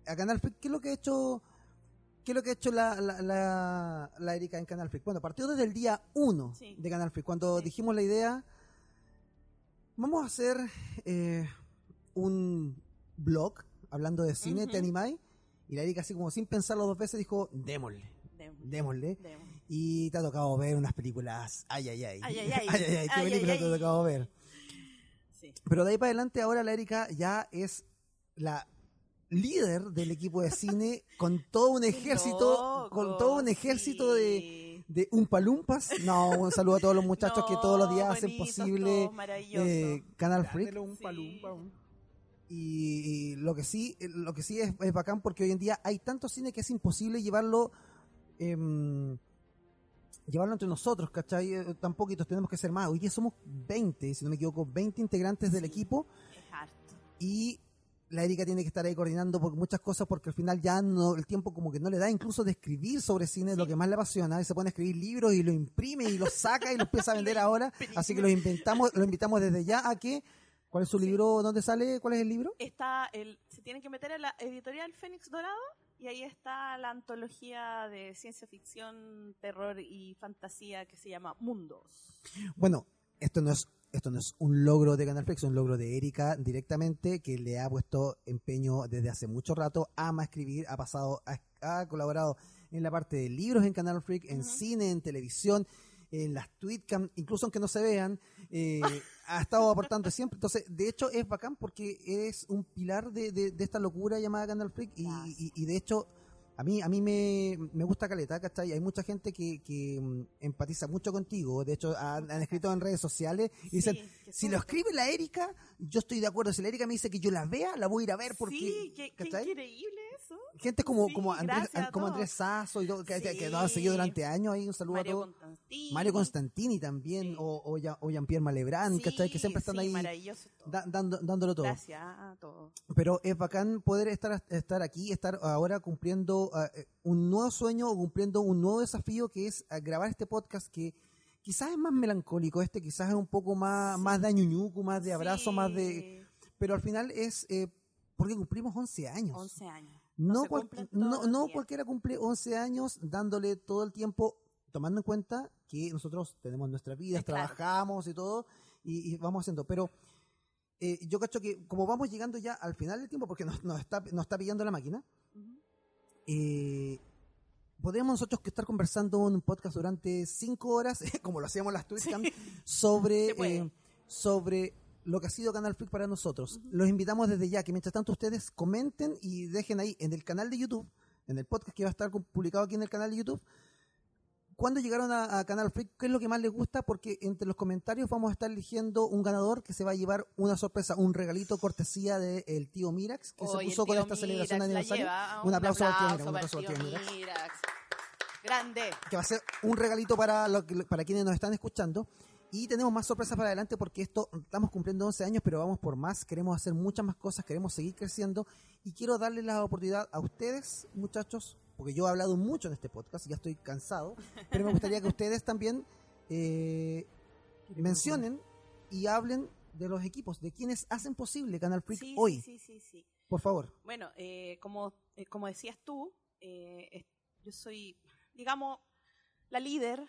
a Canal Freak, ¿qué es lo que ha hecho, qué es lo que ha hecho la, la, la, la Erika en Canal Freak? Bueno, partió desde el día 1 Sí. de Canal Freak, cuando Sí. dijimos la idea, vamos a hacer eh, un blog hablando de cine, Ujú. ¿te animáis? Y la Erika así como sin pensarlo dos veces dijo, démosle, démosle. demo. Y te ha tocado ver unas películas, ay, ay, ay. Ay, ay, ay. ay, ay, qué Ay, películas ay, te ha ay. tocado ver. Sí. Pero de ahí para adelante ahora la Erika ya es la líder del equipo de cine con todo un ejército, Loco, con todo un ejército de, de umpalumpas. No, un saludo a todos los muchachos que todos los días No, hacen posible todos, eh, Canal Freak. Sí. Y, lo que sí, eh, lo que sí es, es bacán porque hoy en día hay tanto cine que es imposible llevarlo em, llevarlo entre nosotros, ¿cachai? Eh, Tan poquitos, tenemos que ser más. Hoy día somos 20, si no me equivoco, 20 integrantes del Sí. equipo Es harto. y la Erika tiene que estar ahí coordinando por muchas cosas porque al final ya no el tiempo como que no le da incluso de escribir sobre cine lo que más le apasiona y se pone a escribir libros y lo imprime y lo saca y lo empieza a vender ahora así que lo inventamos lo invitamos desde ya a que ¿cuál es su Sí. libro? ¿dónde sale? ¿cuál es el libro? Está el, se tienen que meter en la editorial Fénix Dorado y ahí está la antología de ciencia ficción, terror y fantasía que se llama Mundos. Bueno, esto no es esto no es un logro de Canal Flex, es un logro de Erika directamente, que le ha puesto empeño desde hace mucho rato, ama escribir, ha pasado, ha, ha colaborado en la parte de libros en Canal Freak, en Ujú. cine, en televisión, en las tweetcam, incluso aunque no se vean, eh, ha estado aportando siempre. Entonces, de hecho, es bacán porque es un pilar de, de- de esta locura llamada Canal Freak y, y- y de hecho, a mí, a mí me, me gusta Caleta, ¿cachai? Hay mucha gente que, que mm, empatiza mucho contigo. De hecho, han, han escrito en redes sociales y dicen, Sí, si lo escribe la Erika, yo estoy de acuerdo. Si la Erika me dice que yo la vea, la voy a ir a ver porque... sí, qué, increíble. Gente como, Sí, como, Andrés, como. Andrés Sasso y todo, que, que- que Sí. nos han seguido durante años. Ahí un saludo Mario a todos. Constantini. Mario Constantini también, Sí. o, o, Ya- o Jean-Pierre Malebrán, Sí, ¿cachai? Que siempre están sí, ahí da- dando, dándolo todo. Gracias a todos. Pero es bacán poder estar, estar aquí, estar ahora cumpliendo eh, un nuevo sueño o cumpliendo un nuevo desafío que es eh, grabar este podcast que quizás es más melancólico, este quizás es un poco más, Sí. más de añuñucu, más de abrazo, Sí, más de... Pero al final es eh, porque cumplimos 11 años. 11 años. No, cual- no, no cualquiera cumple 11 años dándole todo el tiempo, tomando en cuenta que nosotros tenemos nuestras vidas, claro. trabajamos y todo, y, y vamos haciendo. Pero eh, yo cacho que como vamos llegando ya al final del tiempo, porque nos, nos está, nos está pillando la máquina, eh, podríamos nosotros que estar conversando en un podcast durante 5 horas, como lo hacíamos en las Twitchcam, sobre, eh, sobre lo que ha sido Canal Freak para nosotros. Los invitamos desde ya que mientras tanto ustedes comenten y dejen ahí en el canal de YouTube, en el podcast que va a estar publicado aquí en el canal de YouTube, cuando llegaron a, a Canal Freak, qué es lo que más les gusta, porque entre los comentarios vamos a estar eligiendo un ganador que se va a llevar una sorpresa, un regalito cortesía del tío Mirax, que se puso con esta celebración de aniversario. lleva. Un aplauso al tío Mirax, un tío tío Mirax. Grande. que va a ser un regalito para, lo para quienes nos están escuchando. Y tenemos más sorpresas para adelante porque esto estamos cumpliendo 11 años, pero vamos por más. Queremos hacer muchas más cosas, queremos seguir creciendo. Y quiero darles la oportunidad a ustedes, muchachos, porque yo he hablado mucho en este podcast, ya estoy cansado, pero me gustaría que ustedes también eh, mencionen y hablen de los equipos, de quienes hacen posible Canal Freak Sí, hoy. sí, sí, sí. Por favor. Bueno, eh, como, eh, como decías tú, eh, yo soy, digamos, la líder,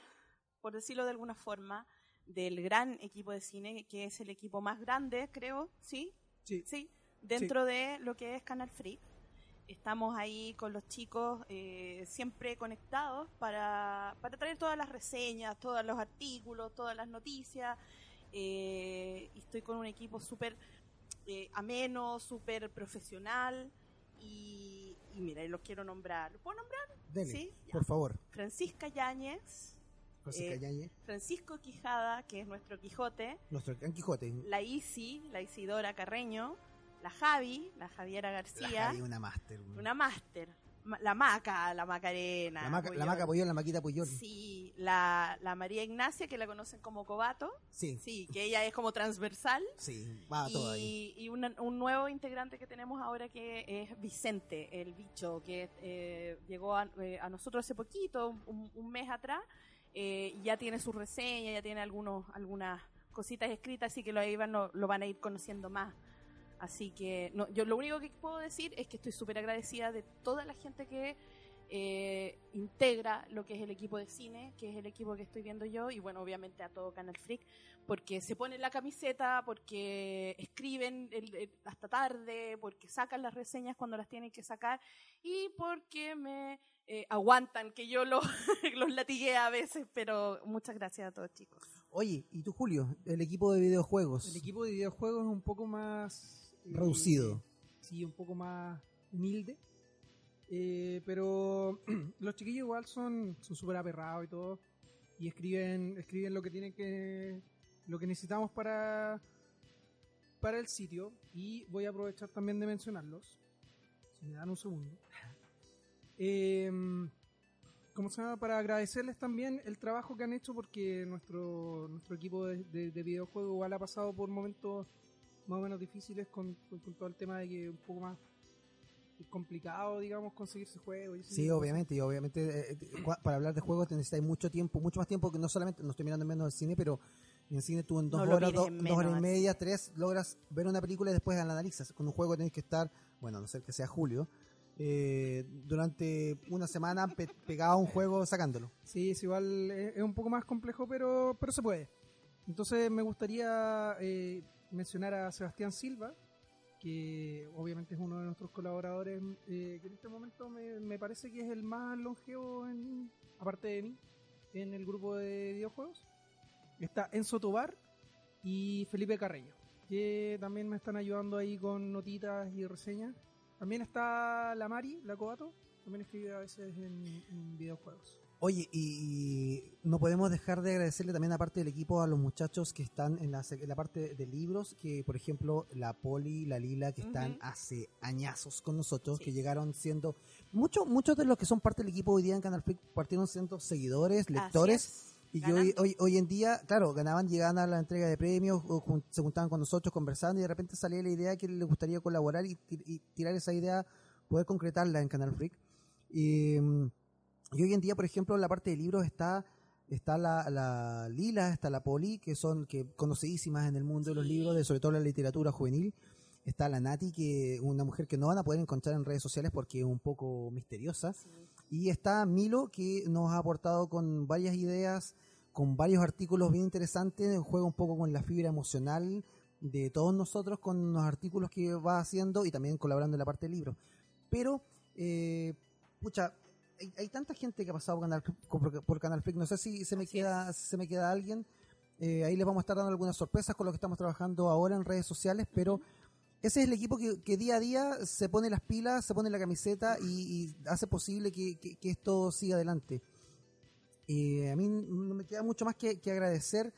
por decirlo de alguna forma, del gran equipo de cine, que es el equipo más grande, creo, ¿sí? Sí. Sí, dentro de lo que es Canal Freak. Estamos ahí con los chicos eh, siempre conectados para, para traer todas las reseñas, todos los artículos, todas las noticias. Eh, y estoy con un equipo súper eh, ameno, súper profesional. Y, y mira, y los quiero nombrar. ¿Lo puedo nombrar? Dele, Sí, por favor. Francisca Yáñez, José Francisco Quijada, que es nuestro Quijote, nuestro Gran Quijote. la Isi, la Isidora Carreño, la Javi, la Javiera La García, Javi, una máster. una máster, la Maca, la Macarena. La maca, la maca Puyol, la maquita Puyol. Sí, la, la María Ignacia, que la conocen como Cobato, Sí, sí, que ella es como transversal. sí, va todo ahí. Y, y una- un nuevo integrante que tenemos ahora que es Vicente, el bicho, que eh, llegó a, eh, a nosotros hace poquito, un, un mes atrás, eh, ya tiene su reseña, ya tiene algunos, algunas cositas escritas, así que lo, ahí van, lo, lo van a ir conociendo más. Así que no, yo lo único que puedo decir es que estoy súper agradecida de toda la gente que eh, integra lo que es el equipo de cine, que es el equipo que estoy viendo yo, y bueno, obviamente a todo Canal Freak, porque se ponen la camiseta, porque escriben el- el- hasta tarde, porque sacan las reseñas cuando las tienen que sacar, y porque me eh, aguantan que yo lo- los latigué a veces, pero muchas gracias a todos chicos. Oye, ¿y tú, Julio? El equipo de videojuegos. El equipo de videojuegos es un poco más... eh, Reducido. Sí, un poco más humilde. Eh, pero los chiquillos igual son súper aperrados y todo. Y escriben escriben lo que tienen que... Lo que necesitamos para, para el sitio. Y voy a aprovechar también de mencionarlos. Si me dan un segundo. Eh, ¿Cómo se llama? Para agradecerles también el trabajo que han hecho porque nuestro, nuestro equipo de, de, de igual ha pasado por momentos más o menos difíciles con, con- con todo el tema de que un poco más complicado, digamos, conseguirse juegos. y ese Sí, obviamente, y obviamente eh, eh, para hablar de juegos te necesitas mucho tiempo, mucho más tiempo que no solamente, no estoy mirando en menos el cine, pero en cine tú en dos No horas, mires do- en dos horas y media, tres, logras ver una película y después la analizas. Con un juego tenés que estar, bueno, a no ser que sea Julio, eh, durante una semana pe- pegado a un juego sacándolo. Sí, es igual, es, es un poco más complejo, pero, pero se puede. Entonces me gustaría eh, mencionar a Sebastián Silva, que obviamente es uno de nuestros colaboradores, eh, que en este momento me, parece que es el más longevo, en, aparte de mí, en el grupo de videojuegos. Está Enzo Tobar y Felipe Carreño, que también me están ayudando ahí con notitas y reseñas. También está la Mari, la Cobato, también escribe a veces en, en videojuegos. Oye, y no podemos dejar de agradecerle también aparte del equipo a los muchachos que están en la, en la parte de libros, que por ejemplo la Poli, la Lila, que están hace añazos con nosotros, Sí. que llegaron siendo, muchos muchos de los que son parte del equipo hoy día en Canal Flix partieron siendo seguidores, lectores, y que hoy, hoy, hoy en día, claro, ganaban, llegaban a la entrega de premios, o jun- se juntaban con nosotros conversando y de repente salía la idea que les gustaría colaborar y, y tirar esa idea, poder concretarla en Canal Freak. Y, mm, y hoy en día, por ejemplo, en la parte de libros está está la, la Lila, está la Poli, que son que conocidísimas en el mundo de los libros, de sobre todo la literatura juvenil. Está la Nati, que una mujer que no van a poder encontrar en redes sociales porque es un poco misteriosa. Sí. Y está Milo, que nos ha aportado con varias ideas, con varios artículos bien interesantes, juega un poco con la fibra emocional de todos nosotros con los artículos que va haciendo y también colaborando en la parte del libro. Pero, eh, pucha, hay, hay tanta gente que ha pasado por Canal, por, por Canal Freak, no sé si se me Así queda, si se me queda alguien. Eh, ahí les vamos a estar dando algunas sorpresas con lo que estamos trabajando ahora en redes sociales, pero ese es el equipo que, que día a día se pone las pilas, se pone la camiseta y, y hace posible que, que- que esto siga adelante. Eh, a mí no me queda mucho más que, agradecer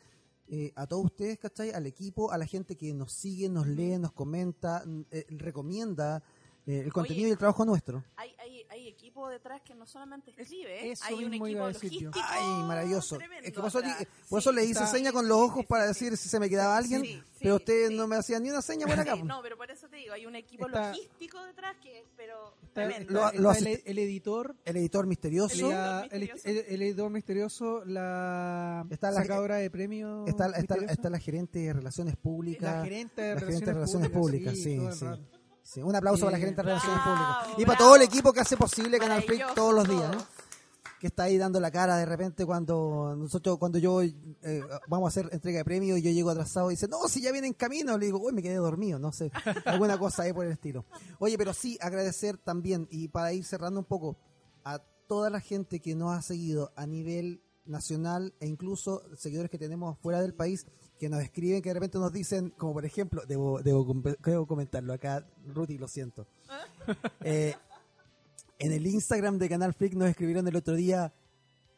eh, a todos ustedes, ¿cachai? Al equipo, a la gente que nos sigue, nos lee, nos comenta, eh, recomienda eh, el contenido Oye. y el trabajo nuestro. Hay, hay, hay equipo detrás que no solamente escribe, eso hay un equipo logístico. Ay, maravilloso. Es que por eso, por le hice Está- seña con los ojos sí, para sí, decir si se me quedaba alguien, Sí, sí, pero ustedes sí. no me hacían ni una seña buena acá. Sí, no, pero por eso te digo, hay un equipo Está- logístico detrás que, pero Está, tremendo. Lo- lo el, editor, El editor misterioso. la- el, misterioso. el- el editor misterioso, la Está la- sacadora de premios. Está, está, está la gerente de relaciones públicas. la gerente de la relaciones, gerente de relaciones públicas, sí, sí. Sí, un aplauso para la gerente de relaciones bravo, públicas. Y para todo el equipo que hace posible Canal Freak todos los días. Que está ahí dando la cara de repente cuando nosotros, cuando yo eh, vamos a hacer entrega de premios y yo llego atrasado y dice, no, si ya viene en camino, le digo, uy, me quedé dormido, no sé, alguna cosa ahí por el estilo. Oye, pero sí, agradecer también, y para ir cerrando un poco, a toda la gente que nos ha seguido a nivel nacional e incluso seguidores que tenemos fuera del país que nos escriben, que de repente nos dicen, como por ejemplo, debo, debo, debo comentarlo acá, Ruti, lo siento. Eh, en el Instagram de Canal Freak nos escribieron el otro día,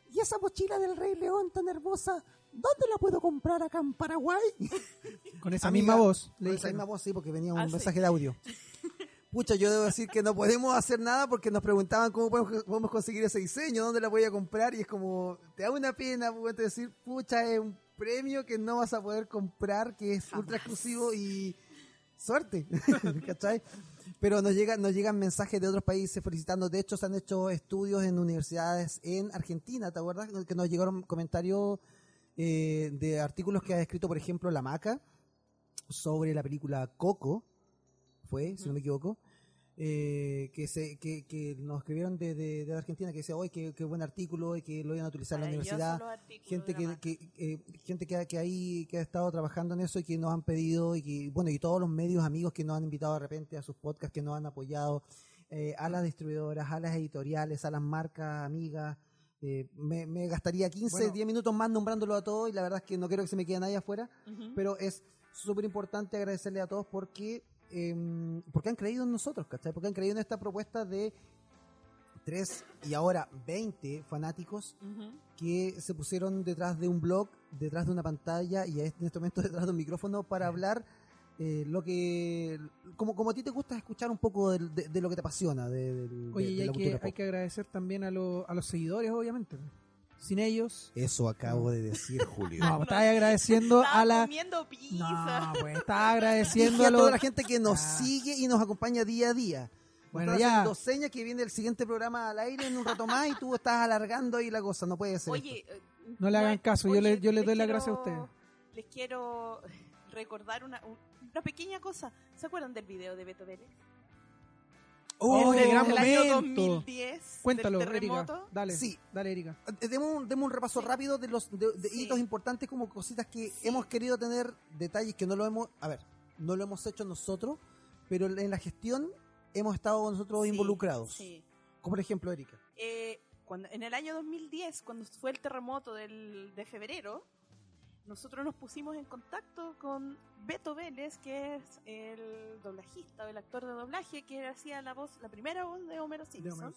¿y esa mochila del Rey León tan hermosa? ¿Dónde la puedo comprar acá en Paraguay? Con esa Amiga, misma voz. Con esa misma voz, sí, porque venía un Ah, sí. mensaje de audio. Pucha, yo debo decir que no podemos hacer nada porque nos preguntaban cómo podemos, podemos conseguir ese diseño, dónde la voy a comprar, y es como, te da una pena, pues, decir, pucha, es un premio que no vas a poder comprar, que es ultra exclusivo y suerte, ¿cachai? Pero nos llegan, nos llegan mensajes de otros países felicitando, de hecho se han hecho estudios en universidades en Argentina, ¿te acuerdas? Que nos llegaron comentarios eh, de artículos que ha escrito, por ejemplo, La Maca, sobre la película Coco, fue, si no me equivoco, eh, que, se, que, que nos escribieron de, de, de Argentina que decía, hoy qué, qué buen artículo y que lo iban a utilizar en la universidad. Gente que, que, eh, gente que, ha- que, ahí, que ha estado trabajando en eso y que nos han pedido y que, bueno, y todos los medios amigos que nos han invitado de repente a sus podcasts, que nos han apoyado, eh, a las distribuidoras, a las editoriales, a las marcas amigas. Eh, me, me gastaría 15, Bueno. 10 minutos más nombrándolo a todos y la verdad es que no quiero que se me quede nadie afuera pero es súper importante agradecerle a todos porque em, porque han creído en nosotros, ¿cachai? Porque han creído en esta propuesta de tres y ahora 20 fanáticos que se pusieron detrás de un blog, detrás de una pantalla y en este momento detrás de un micrófono para hablar eh, lo que como, como a ti te gusta escuchar un poco de, de lo que te apasiona de, de- Oye, y hay que, hay que agradecer también a, lo- a los seguidores, obviamente. Sin ellos, Eso acabo de decir, Julio. no, estaba agradeciendo Estaba a la. comiendo pizza. No, pues estaba agradeciendo a a toda los. la gente que nos Ah. sigue y nos acompaña día a día. Bueno, Estás ya. haciendo señas que viene el siguiente programa al aire en un rato más y tú estás alargando ahí la cosa. No puede ser. Oye, eh, No le hagan caso, yo le- yo les doy la quiero- gracia a ustedes. Les quiero recordar una, un- una pequeña cosa. ¿Se acuerdan del video de Beto Vélez? Oh, en el, gran el año momento. 2010 Cuéntalo, del Erika. terremoto. Dale, Sí. dale, Erika. Eh, Demos un, demos un repaso Sí. rápido de los de, de Sí. hitos importantes como cositas que Sí. hemos querido tener, detalles que no lo hemos, a ver, no lo hemos hecho nosotros, pero en la gestión hemos estado nosotros Sí, involucrados. sí. Como por ejemplo, Erika. Eh, cuando, en el año 2010, cuando fue el terremoto del, de febrero, nosotros nos pusimos en contacto con Beto Vélez, que es el doblajista o el actor de doblaje que hacía la voz, la primera voz de Homero Simpson.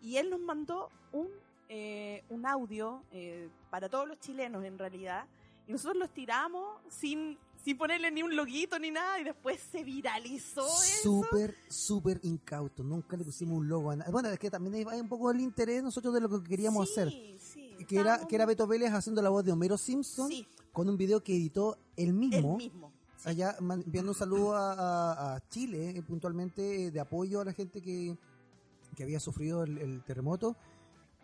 Y él nos mandó un, eh, un audio eh, para todos los chilenos en realidad. Y nosotros los tiramos sin, sin ponerle ni un loguito ni nada. Y después se viralizó. Súper, súper incauto. Nunca le pusimos un logo a nada. Bueno, es que también hay- hay un poco el interés nosotros de lo que queríamos Sí, hacer. Que era, que era Beto Vélez haciendo la voz de Homero Simpson Sí, con un video que editó él mismo. el mismo. sí. allá enviando un saludo a, a- a Chile, eh, puntualmente eh, de apoyo a la gente que, que había sufrido el, el terremoto.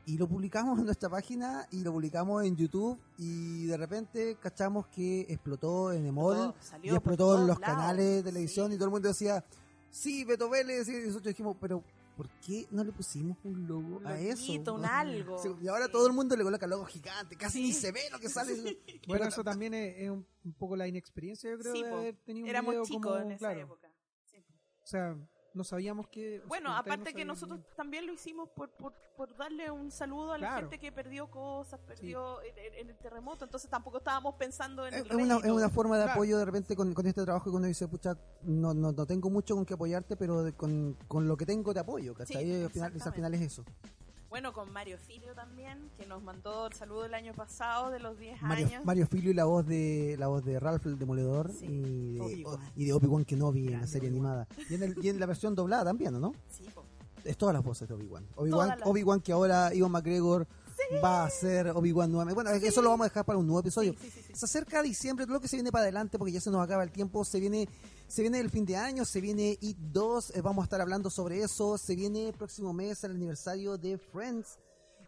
Y lo publicamos en nuestra página y lo publicamos en YouTube y de repente cachamos que explotó en Emol y explotó en los lados. canales de televisión Sí. y todo el mundo decía, sí, Beto Vélez, y nosotros dijimos, pero ¿por qué no le pusimos un logo Un a eso? un algo. Sí, y ahora Sí. todo el mundo le coloca logo gigante, casi Sí. ni se ve lo que sale. Bueno, eso también es, es un, un poco la inexperiencia, yo creo, Sí, de haber tenido un Éramos video chicos como, en esa claro, época. Sí. O sea, no sabíamos que... Bueno, no aparte que nosotros también lo hicimos por, por, por darle un saludo a la Claro. gente que perdió cosas, perdió en, en- en el terremoto, entonces tampoco estábamos pensando en Es el es una, es una forma de Claro. apoyo de repente con, con este trabajo que uno dice, pucha, no, no, no tengo mucho con que apoyarte, pero de- con, con lo que tengo te apoyo, ¿cachai? Sí, Y al, final, al final es eso. Bueno, con Mario Filio también, que nos mandó el saludo el año pasado de los 10 Mario, años. Mario Filio y la voz de la voz de Ralph el Demoledor Sí, y de Obi-Wan. y de Obi-Wan Kenobi en la serie animada. Y en, el- y en la versión doblada también, ¿o ¿no? Sí, po. Es todas las voces de Obi-Wan. Obi-Wan, las- Obi-Wan que ahora Ivan McGregor va a ser Obi-Wan nuevamente. Bueno, eso lo vamos a dejar para un nuevo episodio. Sí, sí, sí, sí. Se acerca diciembre, todo lo que se viene para adelante, porque ya se nos acaba el tiempo, se viene, se viene el fin de año, se viene IT 2, eh, vamos a estar hablando sobre eso, se viene el próximo mes el aniversario de Friends.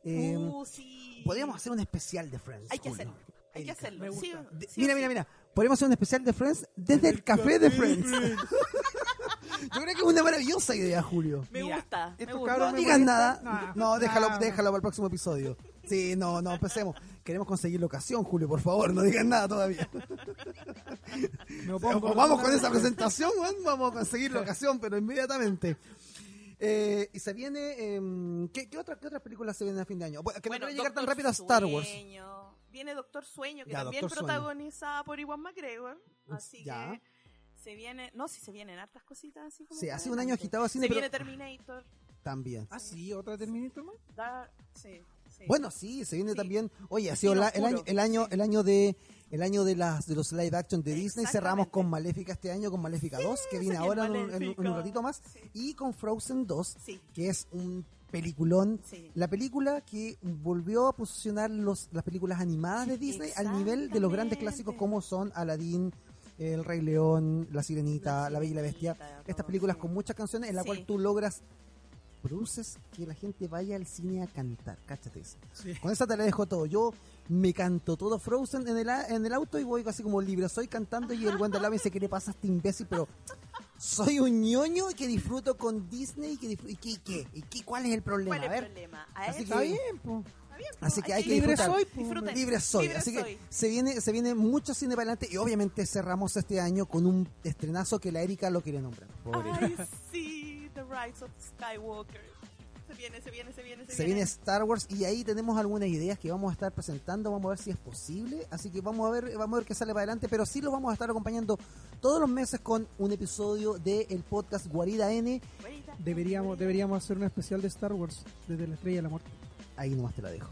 Eh, Uh, sí. Podríamos hacer un especial de Friends. Hay que Julio. hacerlo. Hay que hacerlo. Me Sí, gusta. De- sí mira, sí. mira, mira. Podríamos hacer un especial de Friends desde el café de Friends. Yo creo que es una maravillosa idea, Julio. Me Mira, gusta. Me gusta. No me digas molesta. nada. No, No, déjalo, no. déjalo para el próximo episodio. Sí, no, no, empecemos. Queremos conseguir locación, Julio, por favor, no digas nada todavía. Me opongo vamos con esa presentación, weón, vamos a conseguir locación, pero inmediatamente. Eh, y se viene. em, ¿qué, qué, otra- qué otras películas se vienen a fin de año? Bueno, que Bueno, no llegar tan rápido a Star Wars. Sueño. Viene Doctor Sueño, que Ya, también Doctor Sueño. protagonizada por Iwan McGregor. Así Ya. que se viene, no, si se vienen hartas cositas así como Sí, hace un año agitado a cine, Se pero viene Terminator. también. Ah, sí, otra Terminator más. Sí, sí. Bueno, sí, se viene Sí. también. Oye, ha sido la- el año, el año, el año de, el año de las de los live action de Disney. Cerramos con Maléfica este año, con Maléfica 2, que viene ahora en en en un ratito más, y con Frozen 2, Sí. que es un peliculón. Sí. La película que volvió a posicionar los, las películas animadas de Disney al nivel de los grandes clásicos como son Aladdin, El Rey León, La Sirenita, La La Bella y la Bestia. Estas películas sí. con muchas canciones en la Sí. cual tú logras produces que la gente vaya al cine a cantar, cáchate eso. Sí. Con esa te la dejo todo. Yo me canto todo Frozen en el, a- en el auto y voy así como libre. Soy cantando y el buen de al lado me dice, ¿qué le pasa a este imbécil? Pero soy un ñoño que disfruto con Disney y que disfruto. ¿Y qué? ¿Y qué? ¿Cuál es el problema? ¿Cuál es a el ver, problema? A Así eso- Está bien, po. Así que hay que Libre disfrutar. soy. Libre soy. Libre así soy. que se viene, se viene mucho cine para adelante y obviamente cerramos este año con un estrenazo que la Erika lo quiere nombrar. Pobre Ay, sí, The Rise of Skywalker. Se viene, se viene, se viene, se, Se viene Star Wars y ahí tenemos algunas ideas que vamos a estar presentando, vamos a ver si es posible, así que vamos a ver, vamos a ver qué sale para adelante, pero sí los vamos a estar acompañando todos los meses con un episodio del podcast Guarida N, Deberíamos, deberíamos hacer un especial de Star Wars desde la Estrella de la Muerte. ahí nomás te la dejo.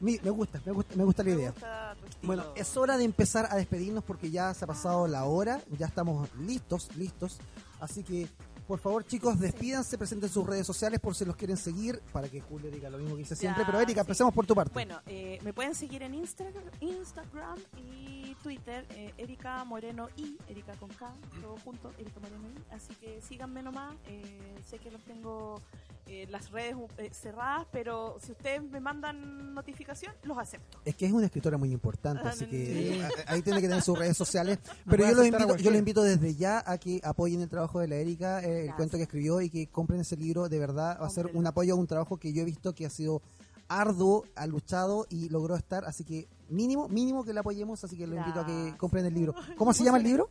Me gusta, me gusta, me gusta la Me idea. gusta. Bueno, es hora de empezar a despedirnos porque ya se ha pasado la hora, ya estamos listos, listos, así que por favor chicos despídanse, presenten sus redes sociales por si los quieren seguir, para que Julio diga lo mismo que dice siempre, Ya, pero Erika, sí. empecemos por tu parte. Bueno, eh, me pueden seguir en Instagram, Instagram y Twitter, eh, Erika Moreno y Erika con K, todo junto, Erika Moreno y. Así que síganme nomás. Eh, sé que los tengo eh, las redes eh, cerradas, pero si ustedes me mandan notificación, los acepto. Es que es una escritora muy importante, Ah, así que eh, ahí tiene que tener sus redes sociales. Pero yo los invito, yo los invito desde ya a que apoyen el trabajo de la Erika, eh, el Gracias. cuento que escribió y que compren ese libro. De verdad va a ser un apoyo a un trabajo que yo he visto que ha sido arduo, ha luchado y logró estar. Así que mínimo, mínimo que la apoyemos. Así que los invito a que compren el libro. ¿Cómo se llama el libro?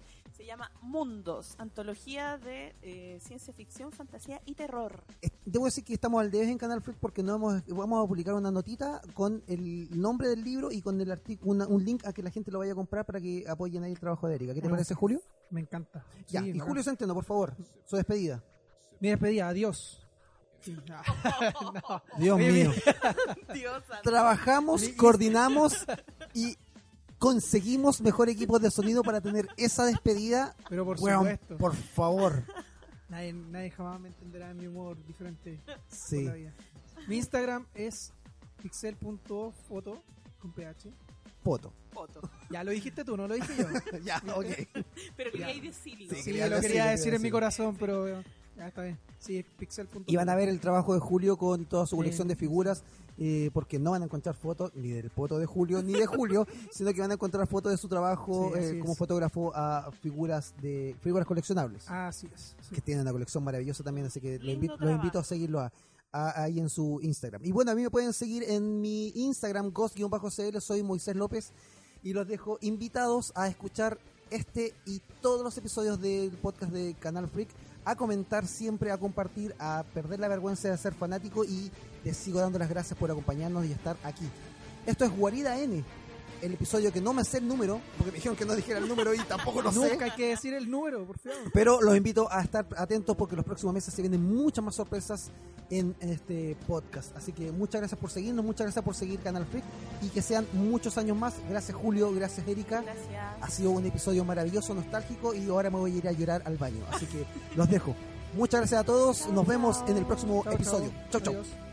Se llama Mundos, antología de eh, ciencia ficción, fantasía y terror. Debo decir que estamos al debes en Canal Freak porque no hemos, vamos a publicar una notita con el nombre del libro y con el artículo, un link a que la gente lo vaya a comprar para que apoyen ahí el trabajo de Erika. ¿Qué te parece, Julio? Me encanta. Ya, Sí, y. Julio Centeno, por favor, su despedida. Mi despedida, adiós. No. Dios mío. Dios. Trabajamos, coordinamos y conseguimos mejor equipo de sonido para tener esa despedida. Pero por supuesto. por favor. Nadie, nadie jamás me entenderá en mi humor diferente por Sí. la vida. Mi Instagram es pixel.foto con ph. Poto. Foto. Ya lo dijiste tú, no lo dije yo. ya, ok. Pero quería Ya. decirlo. Sí, lo decirlo, quería quería decir en mi corazón, pero ya está bien. Sí, es pixel.foto. Y van a ver el trabajo de Julio con toda su Sí. colección de figuras, eh, porque no van a encontrar fotos ni del poto de Julio ni de Julio, sino que van a encontrar fotos de su trabajo Sí, eh, como es. fotógrafo a figuras de figuras coleccionables. Así es. sí. que tiene una colección maravillosa también, así que los invito, los trabajo. invito a seguirlo a- a- ahí en su Instagram. Y bueno, a mí me pueden seguir en mi Instagram, ghost-cl, soy Moisés López, y los dejo invitados a escuchar este y todos los episodios del podcast de Canal Freak, a comentar siempre, a compartir, a perder la vergüenza de ser fanático y les sigo dando las gracias por acompañarnos y estar aquí. Esto es Guarida N, el episodio que no me sé el número, porque me dijeron que no dijera el número y tampoco lo sé. Nunca hay que decir el número, por favor. Pero los invito a estar atentos porque los próximos meses se vienen muchas más sorpresas en este podcast. Así que muchas gracias por seguirnos, muchas gracias por seguir Canal Freak y que sean muchos años más. Gracias Julio, gracias Erika. Gracias. Ha sido un episodio maravilloso, nostálgico y ahora me voy a ir a llorar al baño. Así que los dejo. Muchas gracias a todos. Nos vemos en el próximo episodio. chao. Chau, chau. Adiós.